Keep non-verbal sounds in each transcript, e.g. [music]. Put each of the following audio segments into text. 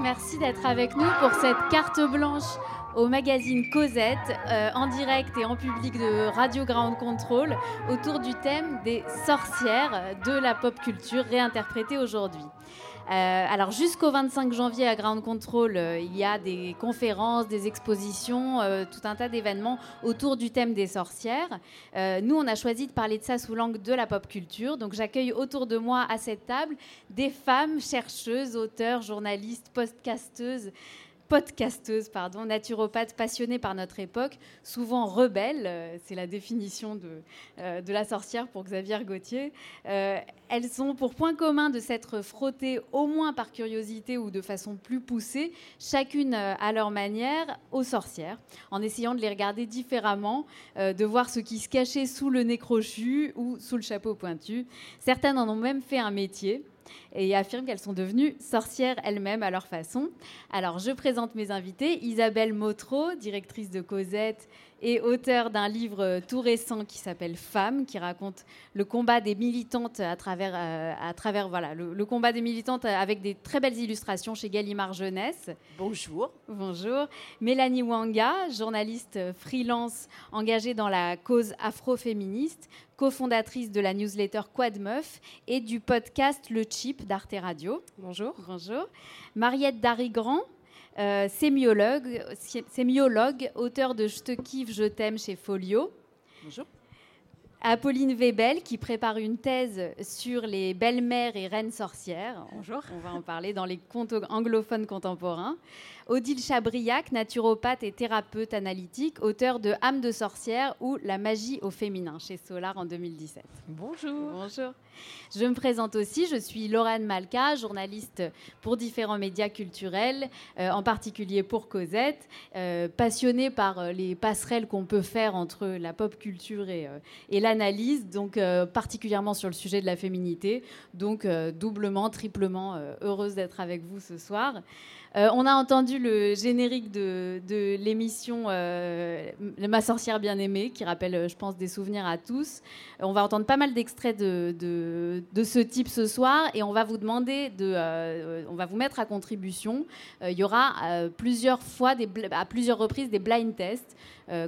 merci d'être avec nous pour cette carte blanche au magazine Cosette, euh, en direct et en public de Radio Ground Control, autour du thème des sorcières de la pop culture réinterprétée aujourd'hui. Euh, alors jusqu'au 25 janvier à Ground Control, euh, il y a des conférences, des expositions, euh, tout un tas d'événements autour du thème des sorcières. nous, on a choisi de parler de ça sous l'angle de la pop culture. Donc j'accueille autour de moi à cette table des femmes chercheuses, auteurs, journalistes, podcasteuses podcasteuse, pardon, naturopathe passionnée par notre époque, souvent rebelle, euh, c'est la définition de, euh, de, la sorcière pour Xavier Gauthier. Euh, elles ont pour point commun de s'être frottées au moins par curiosité ou de façon plus poussée, chacune à leur manière, aux sorcières, en essayant de les regarder différemment, de voir ce qui se cachait sous le nez crochu ou sous le chapeau pointu. Certaines en ont même fait un métier et affirment qu'elles sont devenues sorcières elles-mêmes à leur façon. Alors, je présente mes invités. Isabelle Motreau, directrice de Cosette et auteur d'un livre tout récent qui s'appelle Femmes, qui raconte le combat des militantes à travers, euh, à travers voilà, le, combat des militantes avec des très belles illustrations chez Gallimard Jeunesse. Bonjour. Bonjour. Mélanie Wanga, journaliste freelance engagée dans la cause afroféministe, cofondatrice de la newsletter Quad Meuf et du podcast Le Chip d'Arte Radio. Bonjour. Bonjour. Mariette Darigrand, euh, sémiologue, sémiologue, auteur de Je te kiffe, je t'aime chez Folio. Bonjour. Apolline Webel qui prépare une thèse sur les belles-mères et reines sorcières. Bonjour. On va en parler dans les contes anglophones contemporains. Odile Chabriac, naturopathe et thérapeute analytique, auteur de Âme de sorcière ou La magie au féminin chez Solar en 2017. Bonjour. Bonjour. Je me présente aussi, je suis Laurent Malka, journaliste pour différents médias culturels, euh, en particulier pour Cosette, euh, passionnée par euh, les passerelles qu'on peut faire entre la pop culture et, et l'analyse, donc particulièrement sur le sujet de la féminité. Donc doublement, triplement heureuse d'être avec vous ce soir. Euh, on a entendu le générique de, l'émission euh, Ma sorcière bien-aimée, qui rappelle, euh, je pense, des souvenirs à tous. On va entendre pas mal d'extraits de, ce type ce soir et on va vous demander de. on va vous mettre à contribution. il y aura plusieurs fois, à plusieurs reprises, des blind tests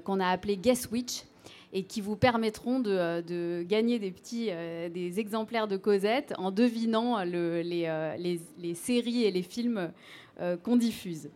qu'on a appelés Guess Which et qui vous permettront de, gagner des petits des exemplaires de Cosette en devinant les, séries et les films qu'on diffuse.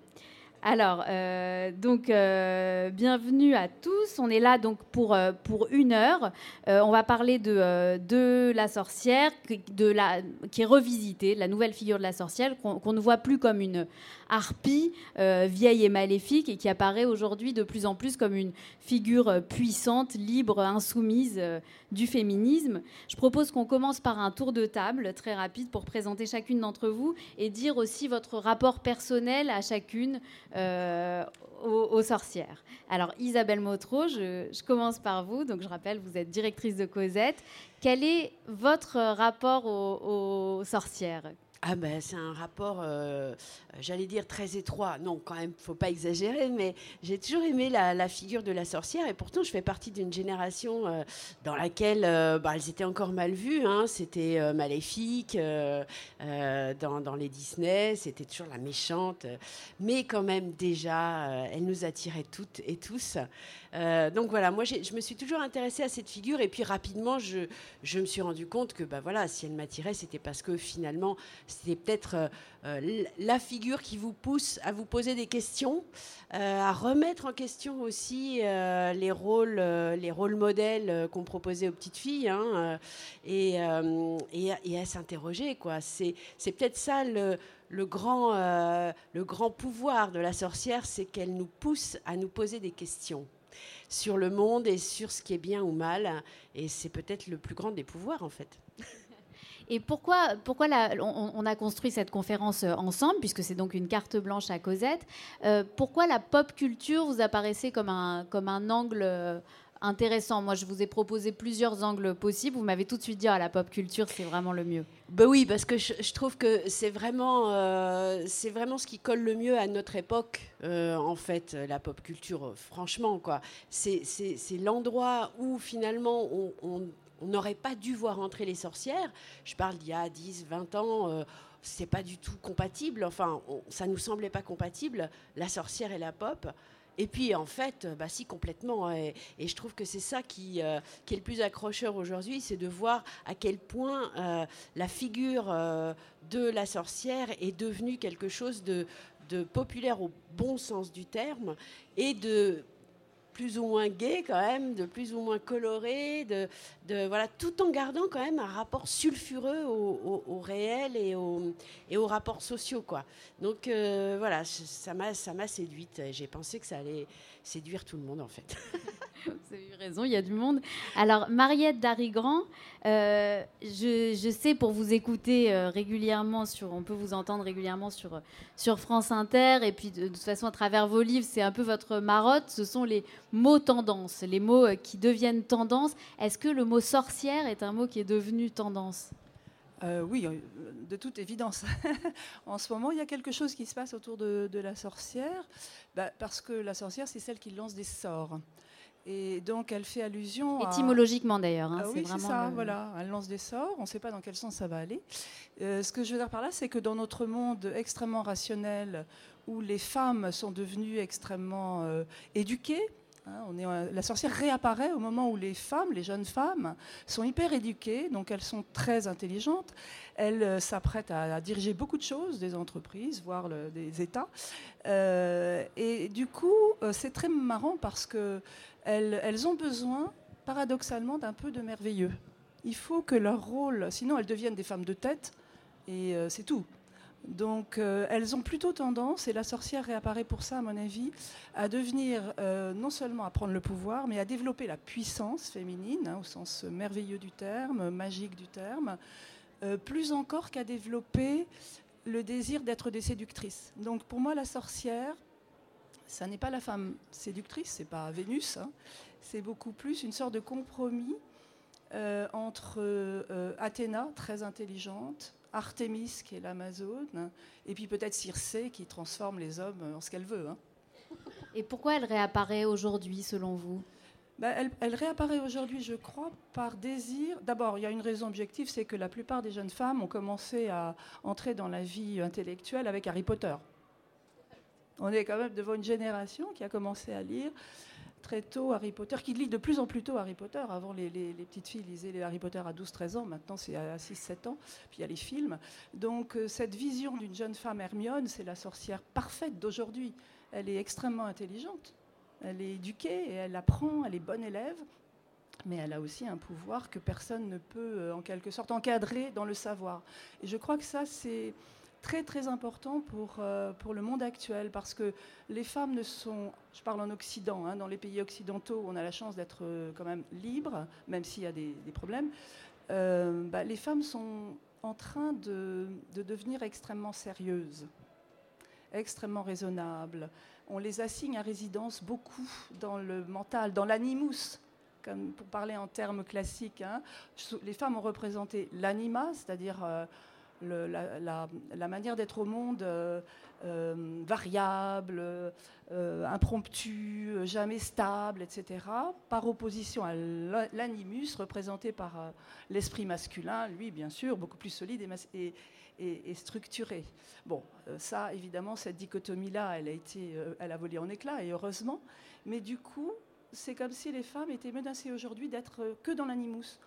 Alors, euh, donc, euh, bienvenue à tous. On est là donc pour, pour une heure. on va parler de, de la sorcière, de la, qui est revisitée, la nouvelle figure de la sorcière, qu'on ne voit plus comme une harpie vieille et maléfique et qui apparaît aujourd'hui de plus en plus comme une figure puissante, libre, insoumise du féminisme. Je propose qu'on commence par un tour de table très rapide pour présenter chacune d'entre vous et dire aussi votre rapport personnel à chacune euh, aux, sorcières. Alors Isabelle Motreau, je, commence par vous. Donc je rappelle, vous êtes directrice de Cosette. Quel est votre rapport aux sorcières? Ah ben, c'est un rapport, euh, j'allais dire très étroit. Non, quand même, faut pas exagérer, mais j'ai toujours aimé la, figure de la sorcière et pourtant je fais partie d'une génération euh, dans laquelle euh, bah, elles étaient encore mal vues. Hein. C'était maléfique dans, les Disney, c'était toujours la méchante, mais quand même déjà, elle nous attirait toutes et tous. Donc voilà, moi je me suis toujours intéressée à cette figure et puis rapidement je, je me suis rendu compte que bah voilà, si elle m'attirait, c'était parce que finalement c'était peut-être euh, euh, la figure qui vous pousse à vous poser des questions, à remettre en question aussi les rôles, les rôles modèles qu'on proposait aux petites filles hein, et, à, s'interroger quoi. C'est peut-être ça le grand pouvoir de la sorcière, c'est qu'elle nous pousse à nous poser des questions sur le monde et sur ce qui est bien ou mal. Et c'est peut-être le plus grand des pouvoirs, en fait. Et pourquoi, pourquoi on, a construit cette conférence euh, ensemble, puisque c'est donc une carte blanche à Cosette euh, Pourquoi la pop culture vous apparaissait comme un, comme un angle euh, intéressant? Moi, je vous ai proposé plusieurs angles possibles. Vous m'avez tout de suite dit, ah, la pop culture, c'est vraiment le mieux. Ben oui, parce que je, trouve que c'est vraiment, vraiment ce qui colle le mieux à notre époque, en fait, la pop culture, franchement, quoi. C'est l'endroit où, finalement, on n'aurait pas dû voir entrer les sorcières. Je parle d'il y a 10, 20 ans. Euh, c'est pas du tout compatible. Enfin, ça nous semblait pas compatible, la sorcière et la pop. Et puis en fait, bah si complètement. Et, je trouve que c'est ça qui, euh, qui, est le plus accrocheur aujourd'hui, c'est de voir à quel point euh, la figure euh, de la sorcière est devenue quelque chose de, de populaire au bon sens du terme et de plus ou moins gay quand même, de plus ou moins coloré, de, de, voilà, tout en gardant quand même un rapport sulfureux au, réel et, au, et aux rapports sociaux. Quoi. Donc euh, voilà, ça m'a séduite. J'ai pensé que ça allait séduire tout le monde en fait. [laughs] Vous avez raison, il y a du monde. Alors, Mariette Darigrand, euh, je, sais pour vous écouter euh, régulièrement, sur, on peut vous entendre régulièrement sur, sur France Inter, et puis de, toute façon, à travers vos livres, c'est un peu votre marotte, ce sont les mots tendance, les mots euh, qui deviennent tendance. Est-ce que le mot sorcière est un mot qui est devenu tendance? Oui, de toute évidence. [laughs] en ce moment, il y a quelque chose qui se passe autour de, de la sorcière, bah, parce que la sorcière, c'est celle qui lance des sorts. Et donc, elle fait allusion. Étymologiquement d'ailleurs. Hein, ah oui, c'est ça, voilà. Elle lance des sorts, on ne sait pas dans quel sens ça va aller. Euh, ce que je veux dire par là, c'est que dans notre monde extrêmement rationnel, où les femmes sont devenues extrêmement euh, éduquées, hein, est, la sorcière réapparaît au moment où les femmes, les jeunes femmes, sont hyper éduquées, donc elles sont très intelligentes. Elles euh, s'apprêtent à, diriger beaucoup de choses, des entreprises, voire des États. et du coup, c'est très marrant parce que elles, ont besoin, paradoxalement, d'un peu de merveilleux. Il faut que leur rôle, sinon elles deviennent des femmes de tête, et euh, c'est tout. Donc euh, elles ont plutôt tendance, et la sorcière réapparaît pour ça à mon avis, à devenir euh, non seulement à prendre le pouvoir, mais à développer la puissance féminine, hein, au sens merveilleux du terme, magique du terme, plus encore qu'à développer le désir d'être des séductrices. Donc pour moi la sorcière, ça n'est pas la femme séductrice, c'est pas Vénus, hein. c'est beaucoup plus une sorte de compromis euh, entre euh, Athéna, très intelligente, Artémis, qui est l'Amazone, et puis peut-être Circé, qui transforme les hommes en ce qu'elle veut. Hein. Et pourquoi elle réapparaît aujourd'hui, selon vous? Bah, elle, elle, réapparaît aujourd'hui, je crois, par désir. D'abord, il y a une raison objective, c'est que la plupart des jeunes femmes ont commencé à entrer dans la vie intellectuelle avec Harry Potter. On est quand même devant une génération qui a commencé à lire très tôt Harry Potter, qui lit de plus en plus tôt Harry Potter. Avant, les, petites filles lisaient Harry Potter à 12-13 ans, maintenant c'est à 6-7 ans, puis il y a les films. Donc euh, cette vision d'une jeune femme Hermione, c'est la sorcière parfaite d'aujourd'hui. Elle est extrêmement intelligente, elle est éduquée, et elle apprend, elle est bonne élève, mais elle a aussi un pouvoir que personne ne peut euh, en quelque sorte encadrer dans le savoir. Et je crois que ça, c'est très très important pour, euh, pour le monde actuel parce que les femmes ne sont, je parle en Occident, hein, dans les pays occidentaux, on a la chance d'être euh, quand même libre, même s'il y a des, problèmes. Euh, bah, les femmes sont en train de, de, devenir extrêmement sérieuses, extrêmement raisonnables. On les assigne à résidence beaucoup dans le mental, dans l'animus, comme pour parler en termes classiques. Hein. Les femmes ont représenté l'anima, c'est-à-dire la, manière d'être au monde euh, euh, variable, euh, impromptue, jamais stable, etc., par opposition à l'animus représenté par l'esprit masculin, lui, bien sûr, beaucoup plus solide et, structuré. Bon, ça, évidemment, cette dichotomie-là, elle, a été, elle a volé en éclats, et heureusement, mais du coup, c'est comme si les femmes étaient menacées aujourd'hui d'être que dans l'animus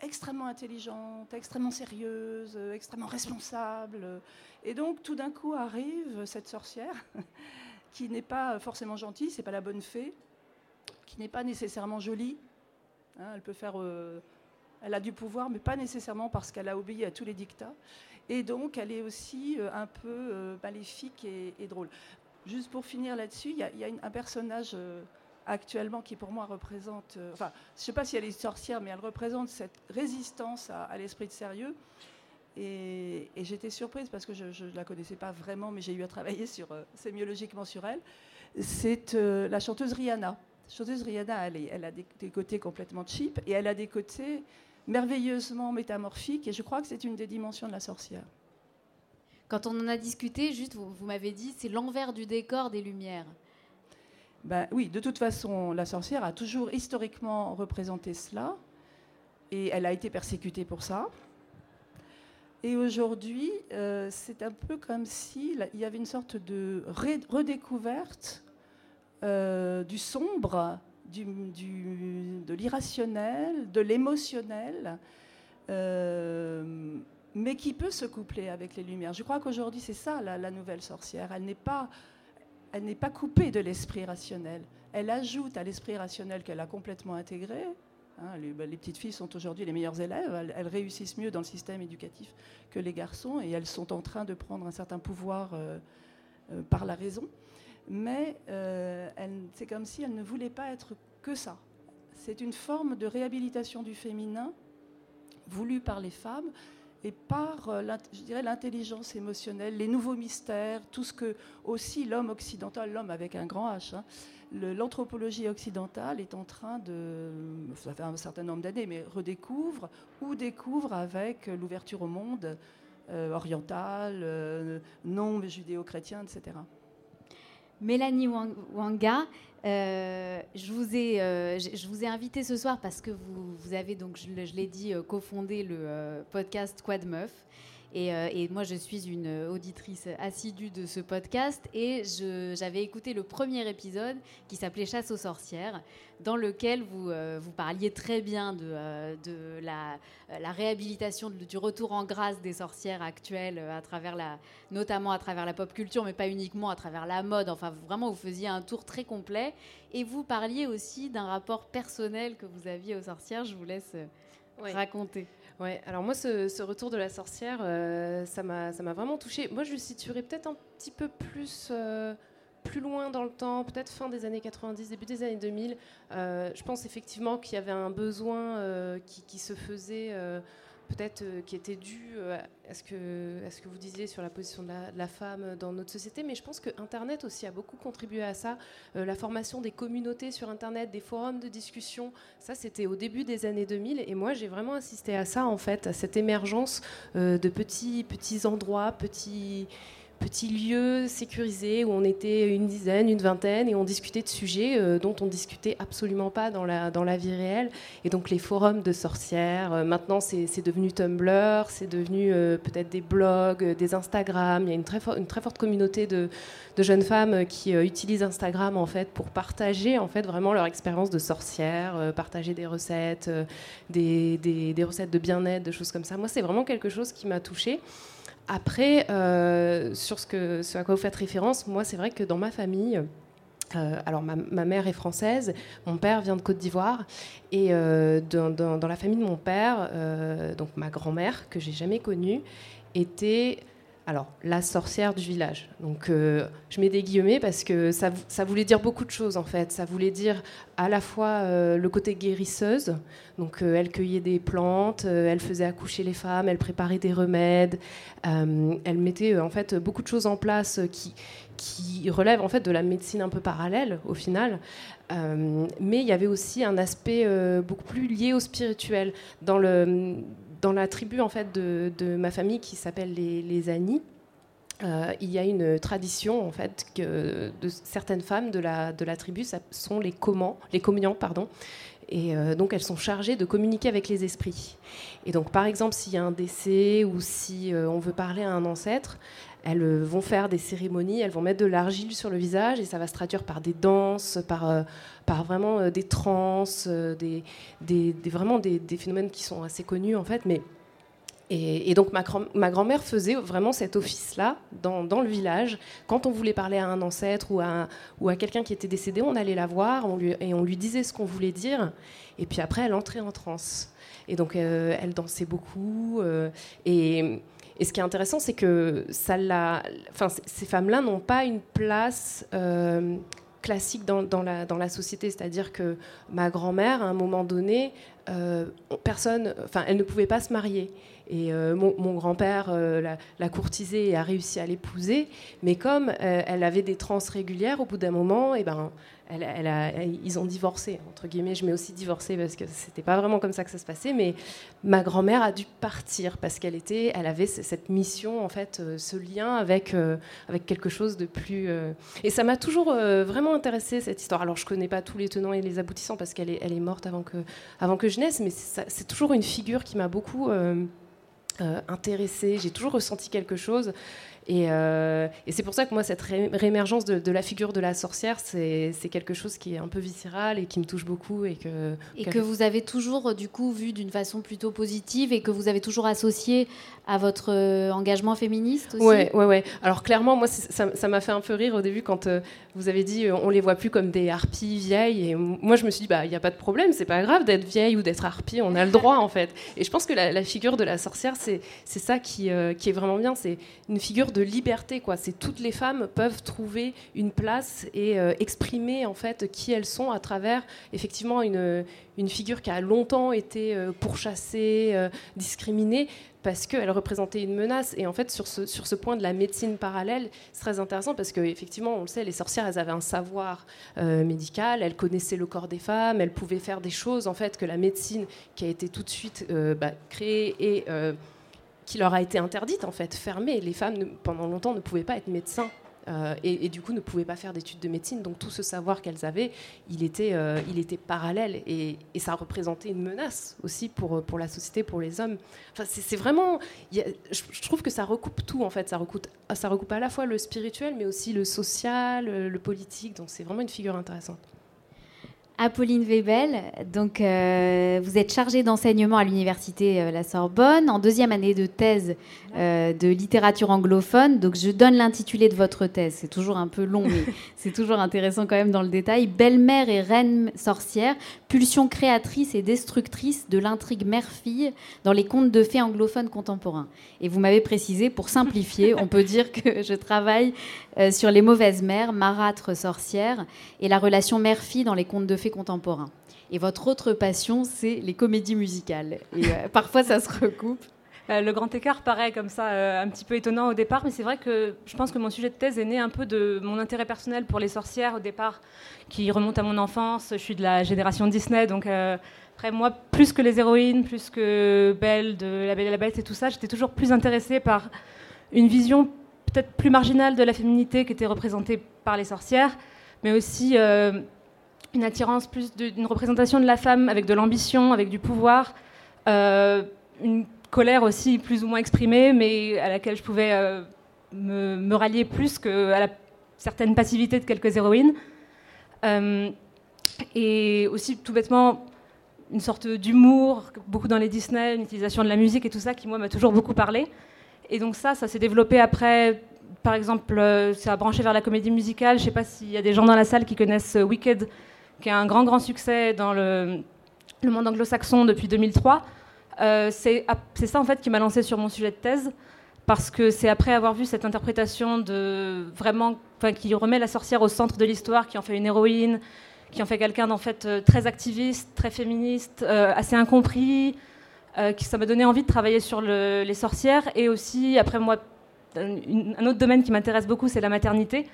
extrêmement intelligente, extrêmement sérieuse, extrêmement responsable. Et donc, tout d'un coup, arrive cette sorcière [laughs] qui n'est pas forcément gentille, c'est pas la bonne fée, qui n'est pas nécessairement jolie. Hein, elle peut faire, euh, elle a du pouvoir, mais pas nécessairement parce qu'elle a obéi à tous les dictats. Et donc, elle est aussi euh, un peu euh, maléfique et, drôle. Juste pour finir là-dessus, il y, a un personnage actuellement qui pour moi représente, euh, enfin je ne sais pas si elle est sorcière, mais elle représente cette résistance à, l'esprit de sérieux. Et, j'étais surprise parce que je ne la connaissais pas vraiment, mais j'ai eu à travailler sur, euh, sémiologiquement sur elle. C'est euh, la chanteuse Rihanna. La chanteuse Rihanna, elle, elle a des, côtés complètement cheap et elle a des côtés merveilleusement métamorphiques. Et je crois que c'est une des dimensions de la sorcière. Quand on en a discuté, juste, vous m'avez dit, c'est l'envers du décor des Lumières. Ben, oui, de toute façon, la sorcière a toujours historiquement représenté cela, et elle a été persécutée pour ça. Et aujourd'hui, euh, c'est un peu comme s'il y avait une sorte de redécouverte euh, du sombre, du, de l'irrationnel, de l'émotionnel, euh, mais qui peut se coupler avec les lumières. Je crois qu'aujourd'hui, c'est ça la, la, nouvelle sorcière. Elle n'est pas, elle n'est pas coupée de l'esprit rationnel. Elle ajoute à l'esprit rationnel qu'elle a complètement intégré, Hein, bah, les, petites filles sont aujourd'hui les meilleures élèves, elles, réussissent mieux dans le système éducatif que les garçons et elles sont en train de prendre un certain pouvoir euh, euh, par la raison. Mais euh, c'est comme si elles ne voulaient pas être que ça. C'est une forme de réhabilitation du féminin voulue par les femmes et par, dirais, l'intelligence émotionnelle, les nouveaux mystères, tout ce que aussi l'homme occidental, l'homme avec un grand H, hein, l'anthropologie occidentale est en train de, ça fait un certain nombre d'années, mais redécouvre ou découvre avec l'ouverture au monde euh, oriental, euh, non judéo-chrétien, etc. Mélanie Wanga, euh, je, vous ai, je vous ai invité ce soir parce que vous, avez, donc, je, l'ai dit, cofondé le podcast Quad Meuf. Euh, et, moi, je suis une auditrice assidue de ce podcast et j'avais écouté le premier épisode qui s'appelait Chasse aux sorcières, dans lequel vous, euh, vous parliez très bien de, euh, de la, la, réhabilitation du retour en grâce des sorcières actuelles, à travers la, notamment à travers la pop culture, mais pas uniquement à travers la mode. Enfin, vraiment, vous faisiez un tour très complet. Et vous parliez aussi d'un rapport personnel que vous aviez aux sorcières. Je vous laisse raconter. Ouais, alors moi, ce, retour de la sorcière, euh, ça m'a vraiment touché. Moi, je le situerais peut-être un petit peu plus, euh, plus loin dans le temps, peut-être fin des années 90, début des années 2000. Euh, je pense effectivement qu'il y avait un besoin qui, se faisait peut-être euh, qui était dû euh, à, ce que, à ce que vous disiez sur la position de la, femme dans notre société, mais je pense que Internet aussi a beaucoup contribué à ça. Euh, la formation des communautés sur Internet, des forums de discussion, ça c'était au début des années 2000, et moi j'ai vraiment assisté à ça en fait, à cette émergence de petits, petits endroits, petits petit lieu sécurisé où on était une dizaine, une vingtaine et on discutait de sujets euh, dont on discutait absolument pas dans la, dans la vie réelle. Et donc les forums de sorcières, euh, maintenant c'est devenu Tumblr, c'est devenu euh, peut-être des blogs, des Instagram. Il y a une très, une très forte communauté de, de jeunes femmes qui utilisent Instagram en fait pour partager en fait vraiment leur expérience de sorcière, partager des recettes, des, des, des recettes de bien-être, de choses comme ça. Moi c'est vraiment quelque chose qui m'a touchée. Après, euh, sur ce, que, ce à quoi vous faites référence, moi, c'est vrai que dans ma famille, euh, alors ma, mère est française, mon père vient de Côte d'Ivoire, et euh, dans, la famille de mon père, donc ma grand-mère, que j'ai jamais connue, était alors, la sorcière du village. Donc, euh, je mets des guillemets parce que ça, ça, voulait dire beaucoup de choses en fait. Ça voulait dire à la fois euh, le côté guérisseuse. Donc, euh, elle cueillait des plantes, elle faisait accoucher les femmes, elle préparait des remèdes. elle mettait en fait beaucoup de choses en place qui, qui relèvent en fait de la médecine un peu parallèle au final. mais il y avait aussi un aspect beaucoup plus lié au spirituel. Dans le dans la tribu en fait de, ma famille qui s'appelle les, les euh, il y a une tradition en fait que de certaines femmes de la, de la tribu ça sont les comment, les communiants pardon, et euh, donc elles sont chargées de communiquer avec les esprits. Et donc par exemple s'il y a un décès ou si euh, on veut parler à un ancêtre, elles vont faire des cérémonies, elles vont mettre de l'argile sur le visage et ça va se traduire par des danses, par, vraiment des transes, des, vraiment des, phénomènes qui sont assez connus en fait, mais et, donc ma, grand, mère faisait vraiment cet office-là dans, le village. Quand on voulait parler à un ancêtre ou à, quelqu'un qui était décédé, on allait la voir et on lui disait ce qu'on voulait dire. Et puis après, elle entrait en transe. Et donc euh, elle dansait beaucoup. Euh, et, ce qui est intéressant, c'est que ces femmes-là n'ont pas une place euh, classique dans, la, société. C'est-à-dire que ma grand-mère, à un moment donné, personne, enfin, elle ne pouvait pas se marier. Et euh, mon, grand-père euh, l'a, courtisée et a réussi à l'épouser. Mais comme euh, elle avait des trans régulières, au bout d'un moment, eh ben, ils ont divorcé, entre guillemets. Je mets aussi divorcé parce que c'était pas vraiment comme ça que ça se passait. Mais ma grand-mère a dû partir parce qu'elle était, elle avait cette mission, en fait, ce lien avec, avec quelque chose de plus. Et ça m'a toujours vraiment intéressé cette histoire. Alors je connais pas tous les tenants et les aboutissants parce qu'elle est, elle est morte avant que, avant que je naisse, mais c'est toujours une figure qui m'a beaucoup intéressée, j'ai toujours ressenti quelque chose. Euh, et, c'est pour ça que moi, cette réémergence de, la figure de la sorcière, c'est quelque chose qui est un peu viscéral et qui me touche beaucoup. Et que, et que vous avez toujours, du coup, vu d'une façon plutôt positive et que vous avez toujours associé à votre euh, engagement féministe aussi? Ouais, ouais, ouais. Alors clairement, moi, ça m'a fait un peu rire au début quand euh, vous avez dit on les voit plus comme des harpies vieilles. Et moi, je me suis dit, bah, il n'y a pas de problème, c'est pas grave d'être vieille ou d'être harpie, on a le droit en fait. Et je pense que la, figure de la sorcière, c'est ça qui, qui est vraiment bien. C'est une figure de liberté. quoi. C'est toutes les femmes peuvent trouver une place et euh, exprimer en fait qui elles sont à travers effectivement une, une figure qui a longtemps été euh, pourchassée, euh, discriminée parce qu'elle représentait une menace. Et en fait, sur ce, sur ce point de la médecine parallèle, c'est très intéressant parce qu'effectivement, on le sait, les sorcières, elles avaient un savoir médical, elles connaissaient le corps des femmes, elles pouvaient faire des choses en fait que la médecine, qui a été tout de suite bah, créée et qui leur a été interdite, en fait, fermée. Les femmes, pendant longtemps, ne pouvaient pas être médecins. Euh, et, du coup ne pouvaient pas faire d'études de médecine. Donc tout ce savoir qu'elles avaient, il était, euh, il était parallèle et, ça représentait une menace aussi pour, pour la société, pour les hommes. Enfin, c'est vraiment, je, trouve que ça recoupe tout en fait. Ça recoupe, ça recoupe à la fois le spirituel, mais aussi le social, le politique. Donc c'est vraiment une figure intéressante. Apolline Webel, donc euh, vous êtes chargée d'enseignement à l'université euh, La Sorbonne en deuxième année de thèse euh, de littérature anglophone. Donc je donne l'intitulé de votre thèse. C'est toujours un peu long, mais [laughs] c'est toujours intéressant quand même dans le détail. Belle-mère et reine sorcière, pulsion créatrice et destructrice de l'intrigue mère-fille dans les contes de fées anglophones contemporains. Et vous m'avez précisé, pour simplifier, on peut dire que je travaille sur les mauvaises mères, marâtres sorcières, et la relation mère-fille dans les contes de fées contemporain. Et votre autre passion, c'est les comédies musicales. Euh, [laughs] parfois, ça se recoupe. Euh, le grand écart paraît comme ça euh, un petit peu étonnant au départ, mais c'est vrai que je pense que mon sujet de thèse est né un peu de mon intérêt personnel pour les sorcières au départ, qui remonte à mon enfance. Je suis de la génération Disney, donc après moi, plus que les héroïnes, plus que Belle de La Belle et la Bête et tout ça, j'étais toujours plus intéressée par une vision peut-être plus marginale de la féminité qui était représentée par les sorcières, mais aussi une attirance plus d'une représentation de la femme avec de l'ambition, avec du pouvoir, euh, une colère aussi plus ou moins exprimée, mais à laquelle je pouvais euh, me, rallier plus qu'à la certaine passivité de quelques héroïnes. Euh, et aussi tout bêtement une sorte d'humour, beaucoup dans les Disney, une utilisation de la musique et tout ça qui moi m'a toujours beaucoup parlé. Et donc ça, ça s'est développé après par exemple, ça a branché vers la comédie musicale. Je ne sais pas s'il y a des gens dans la salle qui connaissent Wicked, qui est un grand, grand succès dans le, monde anglo-saxon depuis 2003. Euh, c'est ça en fait qui m'a lancé sur mon sujet de thèse, parce que c'est après avoir vu cette interprétation de vraiment, qui remet la sorcière au centre de l'histoire, qui en fait une héroïne, qui en fait quelqu'un d'en fait euh, très activiste, très féministe, euh, assez incompris, qui ça m'a donné envie de travailler sur les sorcières et aussi après moi un autre domaine qui m'intéresse beaucoup, c'est la maternité.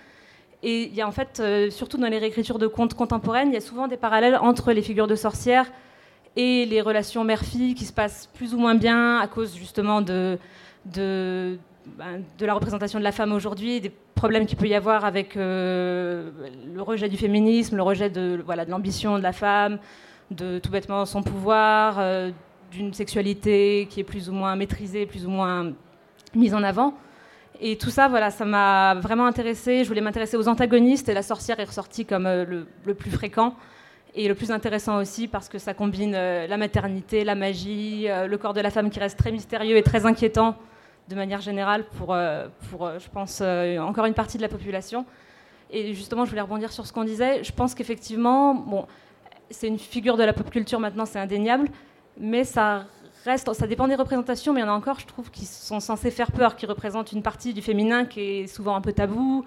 Et il y a en fait, euh, surtout dans les réécritures de contes contemporaines, il y a souvent des parallèles entre les figures de sorcières et les relations mère-fille qui se passent plus ou moins bien à cause justement de, de, ben, la représentation de la femme aujourd'hui, des problèmes qu'il peut y avoir avec euh, le rejet du féminisme, le rejet de voilà, de l'ambition de la femme, de tout bêtement son pouvoir, euh, d'une sexualité qui est plus ou moins maîtrisée, plus ou moins mise en avant. Et tout ça, voilà, ça m'a vraiment intéressée. Je voulais m'intéresser aux antagonistes et la sorcière est ressortie comme euh, le, plus fréquent et le plus intéressant aussi parce que ça combine euh, la maternité, la magie, euh, le corps de la femme qui reste très mystérieux et très inquiétant de manière générale pour, pour je pense, encore une partie de la population. Et justement, je voulais rebondir sur ce qu'on disait. Je pense qu'effectivement, bon, c'est une figure de la pop culture maintenant, c'est indéniable, mais ça ça dépend des représentations, mais il y en a encore, je trouve, qui sont censés faire peur, qui représentent une partie du féminin qui est souvent un peu tabou,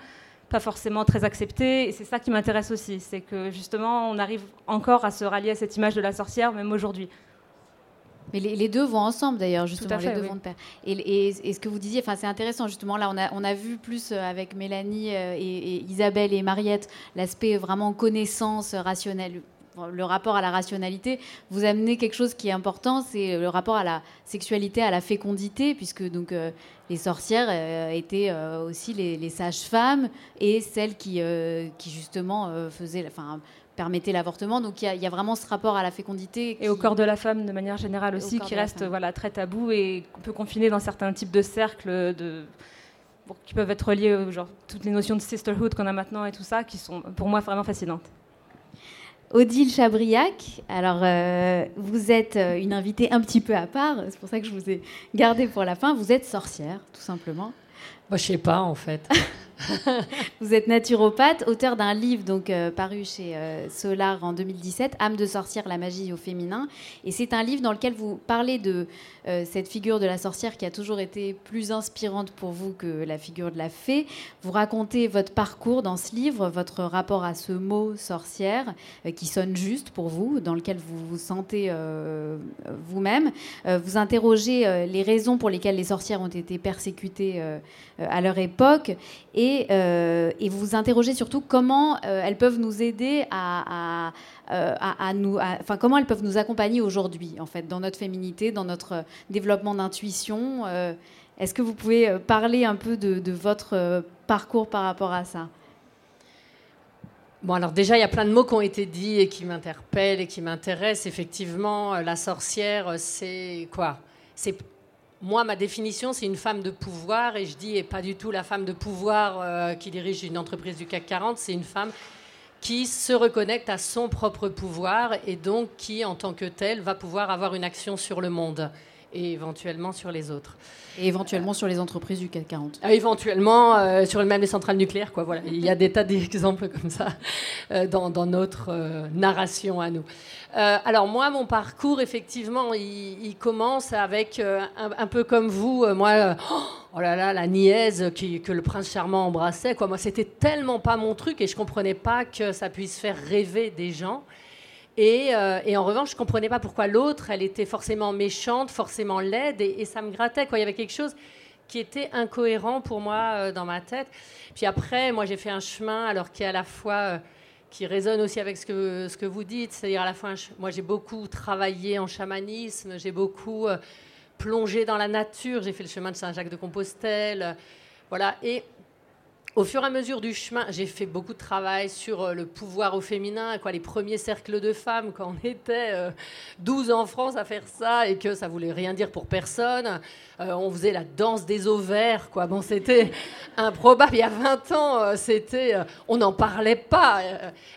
pas forcément très accepté. Et c'est ça qui m'intéresse aussi, c'est que justement, on arrive encore à se rallier à cette image de la sorcière, même aujourd'hui. Mais les, deux vont ensemble d'ailleurs, justement, les deux vont de pair. Et, ce que vous disiez, enfin, c'est intéressant, justement, là, on a, on a vu plus euh, avec Mélanie euh, et, Isabelle et Mariette l'aspect vraiment connaissance rationnelle le rapport à la rationalité, vous amenez quelque chose qui est important, c'est le rapport à la sexualité, à la fécondité, puisque donc euh, les sorcières euh, étaient euh, aussi les, sages-femmes et celles qui, qui justement faisaient, enfin, permettaient l'avortement. Donc il y, a vraiment ce rapport à la fécondité. Et au corps de la femme de manière générale aussi, qui reste voilà, très tabou et qu'on peut confiner dans certains types de cercles de qui peuvent être liés, genre toutes les notions de sisterhood qu'on a maintenant et tout ça, qui sont pour moi vraiment fascinantes. Odile Chabriac, alors euh, vous êtes euh, une invitée un petit peu à part, c'est pour ça que je vous ai gardé pour la fin. Vous êtes sorcière, tout simplement. Moi, je sais pas en fait. [laughs] vous êtes naturopathe, auteur d'un livre donc euh, paru chez euh, Solar en 2017, Âme de sorcière, la magie au féminin. Et c'est un livre dans lequel vous parlez de euh, cette figure de la sorcière qui a toujours été plus inspirante pour vous que la figure de la fée. Vous racontez votre parcours dans ce livre, votre rapport à ce mot sorcière qui sonne juste pour vous, dans lequel vous vous sentez vous-même. vous interrogez les raisons pour lesquelles les sorcières ont été persécutées à leur époque et euh, et, vous vous interrogez surtout comment euh, elles peuvent nous aider à, euh, nous, enfin comment elles peuvent nous accompagner aujourd'hui, en fait, dans notre féminité, dans notre développement d'intuition. Est-ce que vous pouvez parler un peu de, votre parcours par rapport à ça? Bon, alors déjà, il y a plein de mots qui ont été dits et qui m'interpellent et qui m'intéressent. Effectivement, la sorcière, c'est quoi? C'est moi, ma définition, c'est une femme de pouvoir, et je dis, et pas du tout la femme de pouvoir euh, qui dirige une entreprise du CAC 40, c'est une femme qui se reconnecte à son propre pouvoir et donc qui, en tant que telle, va pouvoir avoir une action sur le monde et éventuellement sur les autres. Et éventuellement sur les entreprises du CAC 40. Ah, éventuellement euh, sur même les centrales nucléaires, quoi. Voilà, il y a des tas d'exemples comme ça euh, dans, notre euh, narration à nous. alors moi, mon parcours, effectivement, il, commence avec un, peu comme vous, moi. Oh là là, la niaise qui, que le prince charmant embrassait. Quoi. Moi, c'était tellement pas mon truc et je comprenais pas que ça puisse faire rêver des gens. Euh, et, en revanche, je comprenais pas pourquoi l'autre, elle était forcément méchante, forcément laide, et, ça me grattait. Quoi. Il y avait quelque chose qui était incohérent pour moi euh, dans ma tête. Puis après, moi, j'ai fait un chemin, alors qui est à la fois euh, qui résonne aussi avec ce que, ce que vous dites, c'est-à-dire à la fois, moi, j'ai beaucoup travaillé en chamanisme, j'ai beaucoup plongé dans la nature, j'ai fait le chemin de Saint-Jacques-de-Compostelle, voilà, et au fur et à mesure du chemin, j'ai fait beaucoup de travail sur euh, le pouvoir au féminin, quoi, les premiers cercles de femmes, quand on était 12 euh, en France à faire ça et que ça voulait rien dire pour personne. Euh, on faisait la danse des ovaires, quoi. Bon, c'était improbable. Il y a 20 ans, c'était, on n'en parlait pas.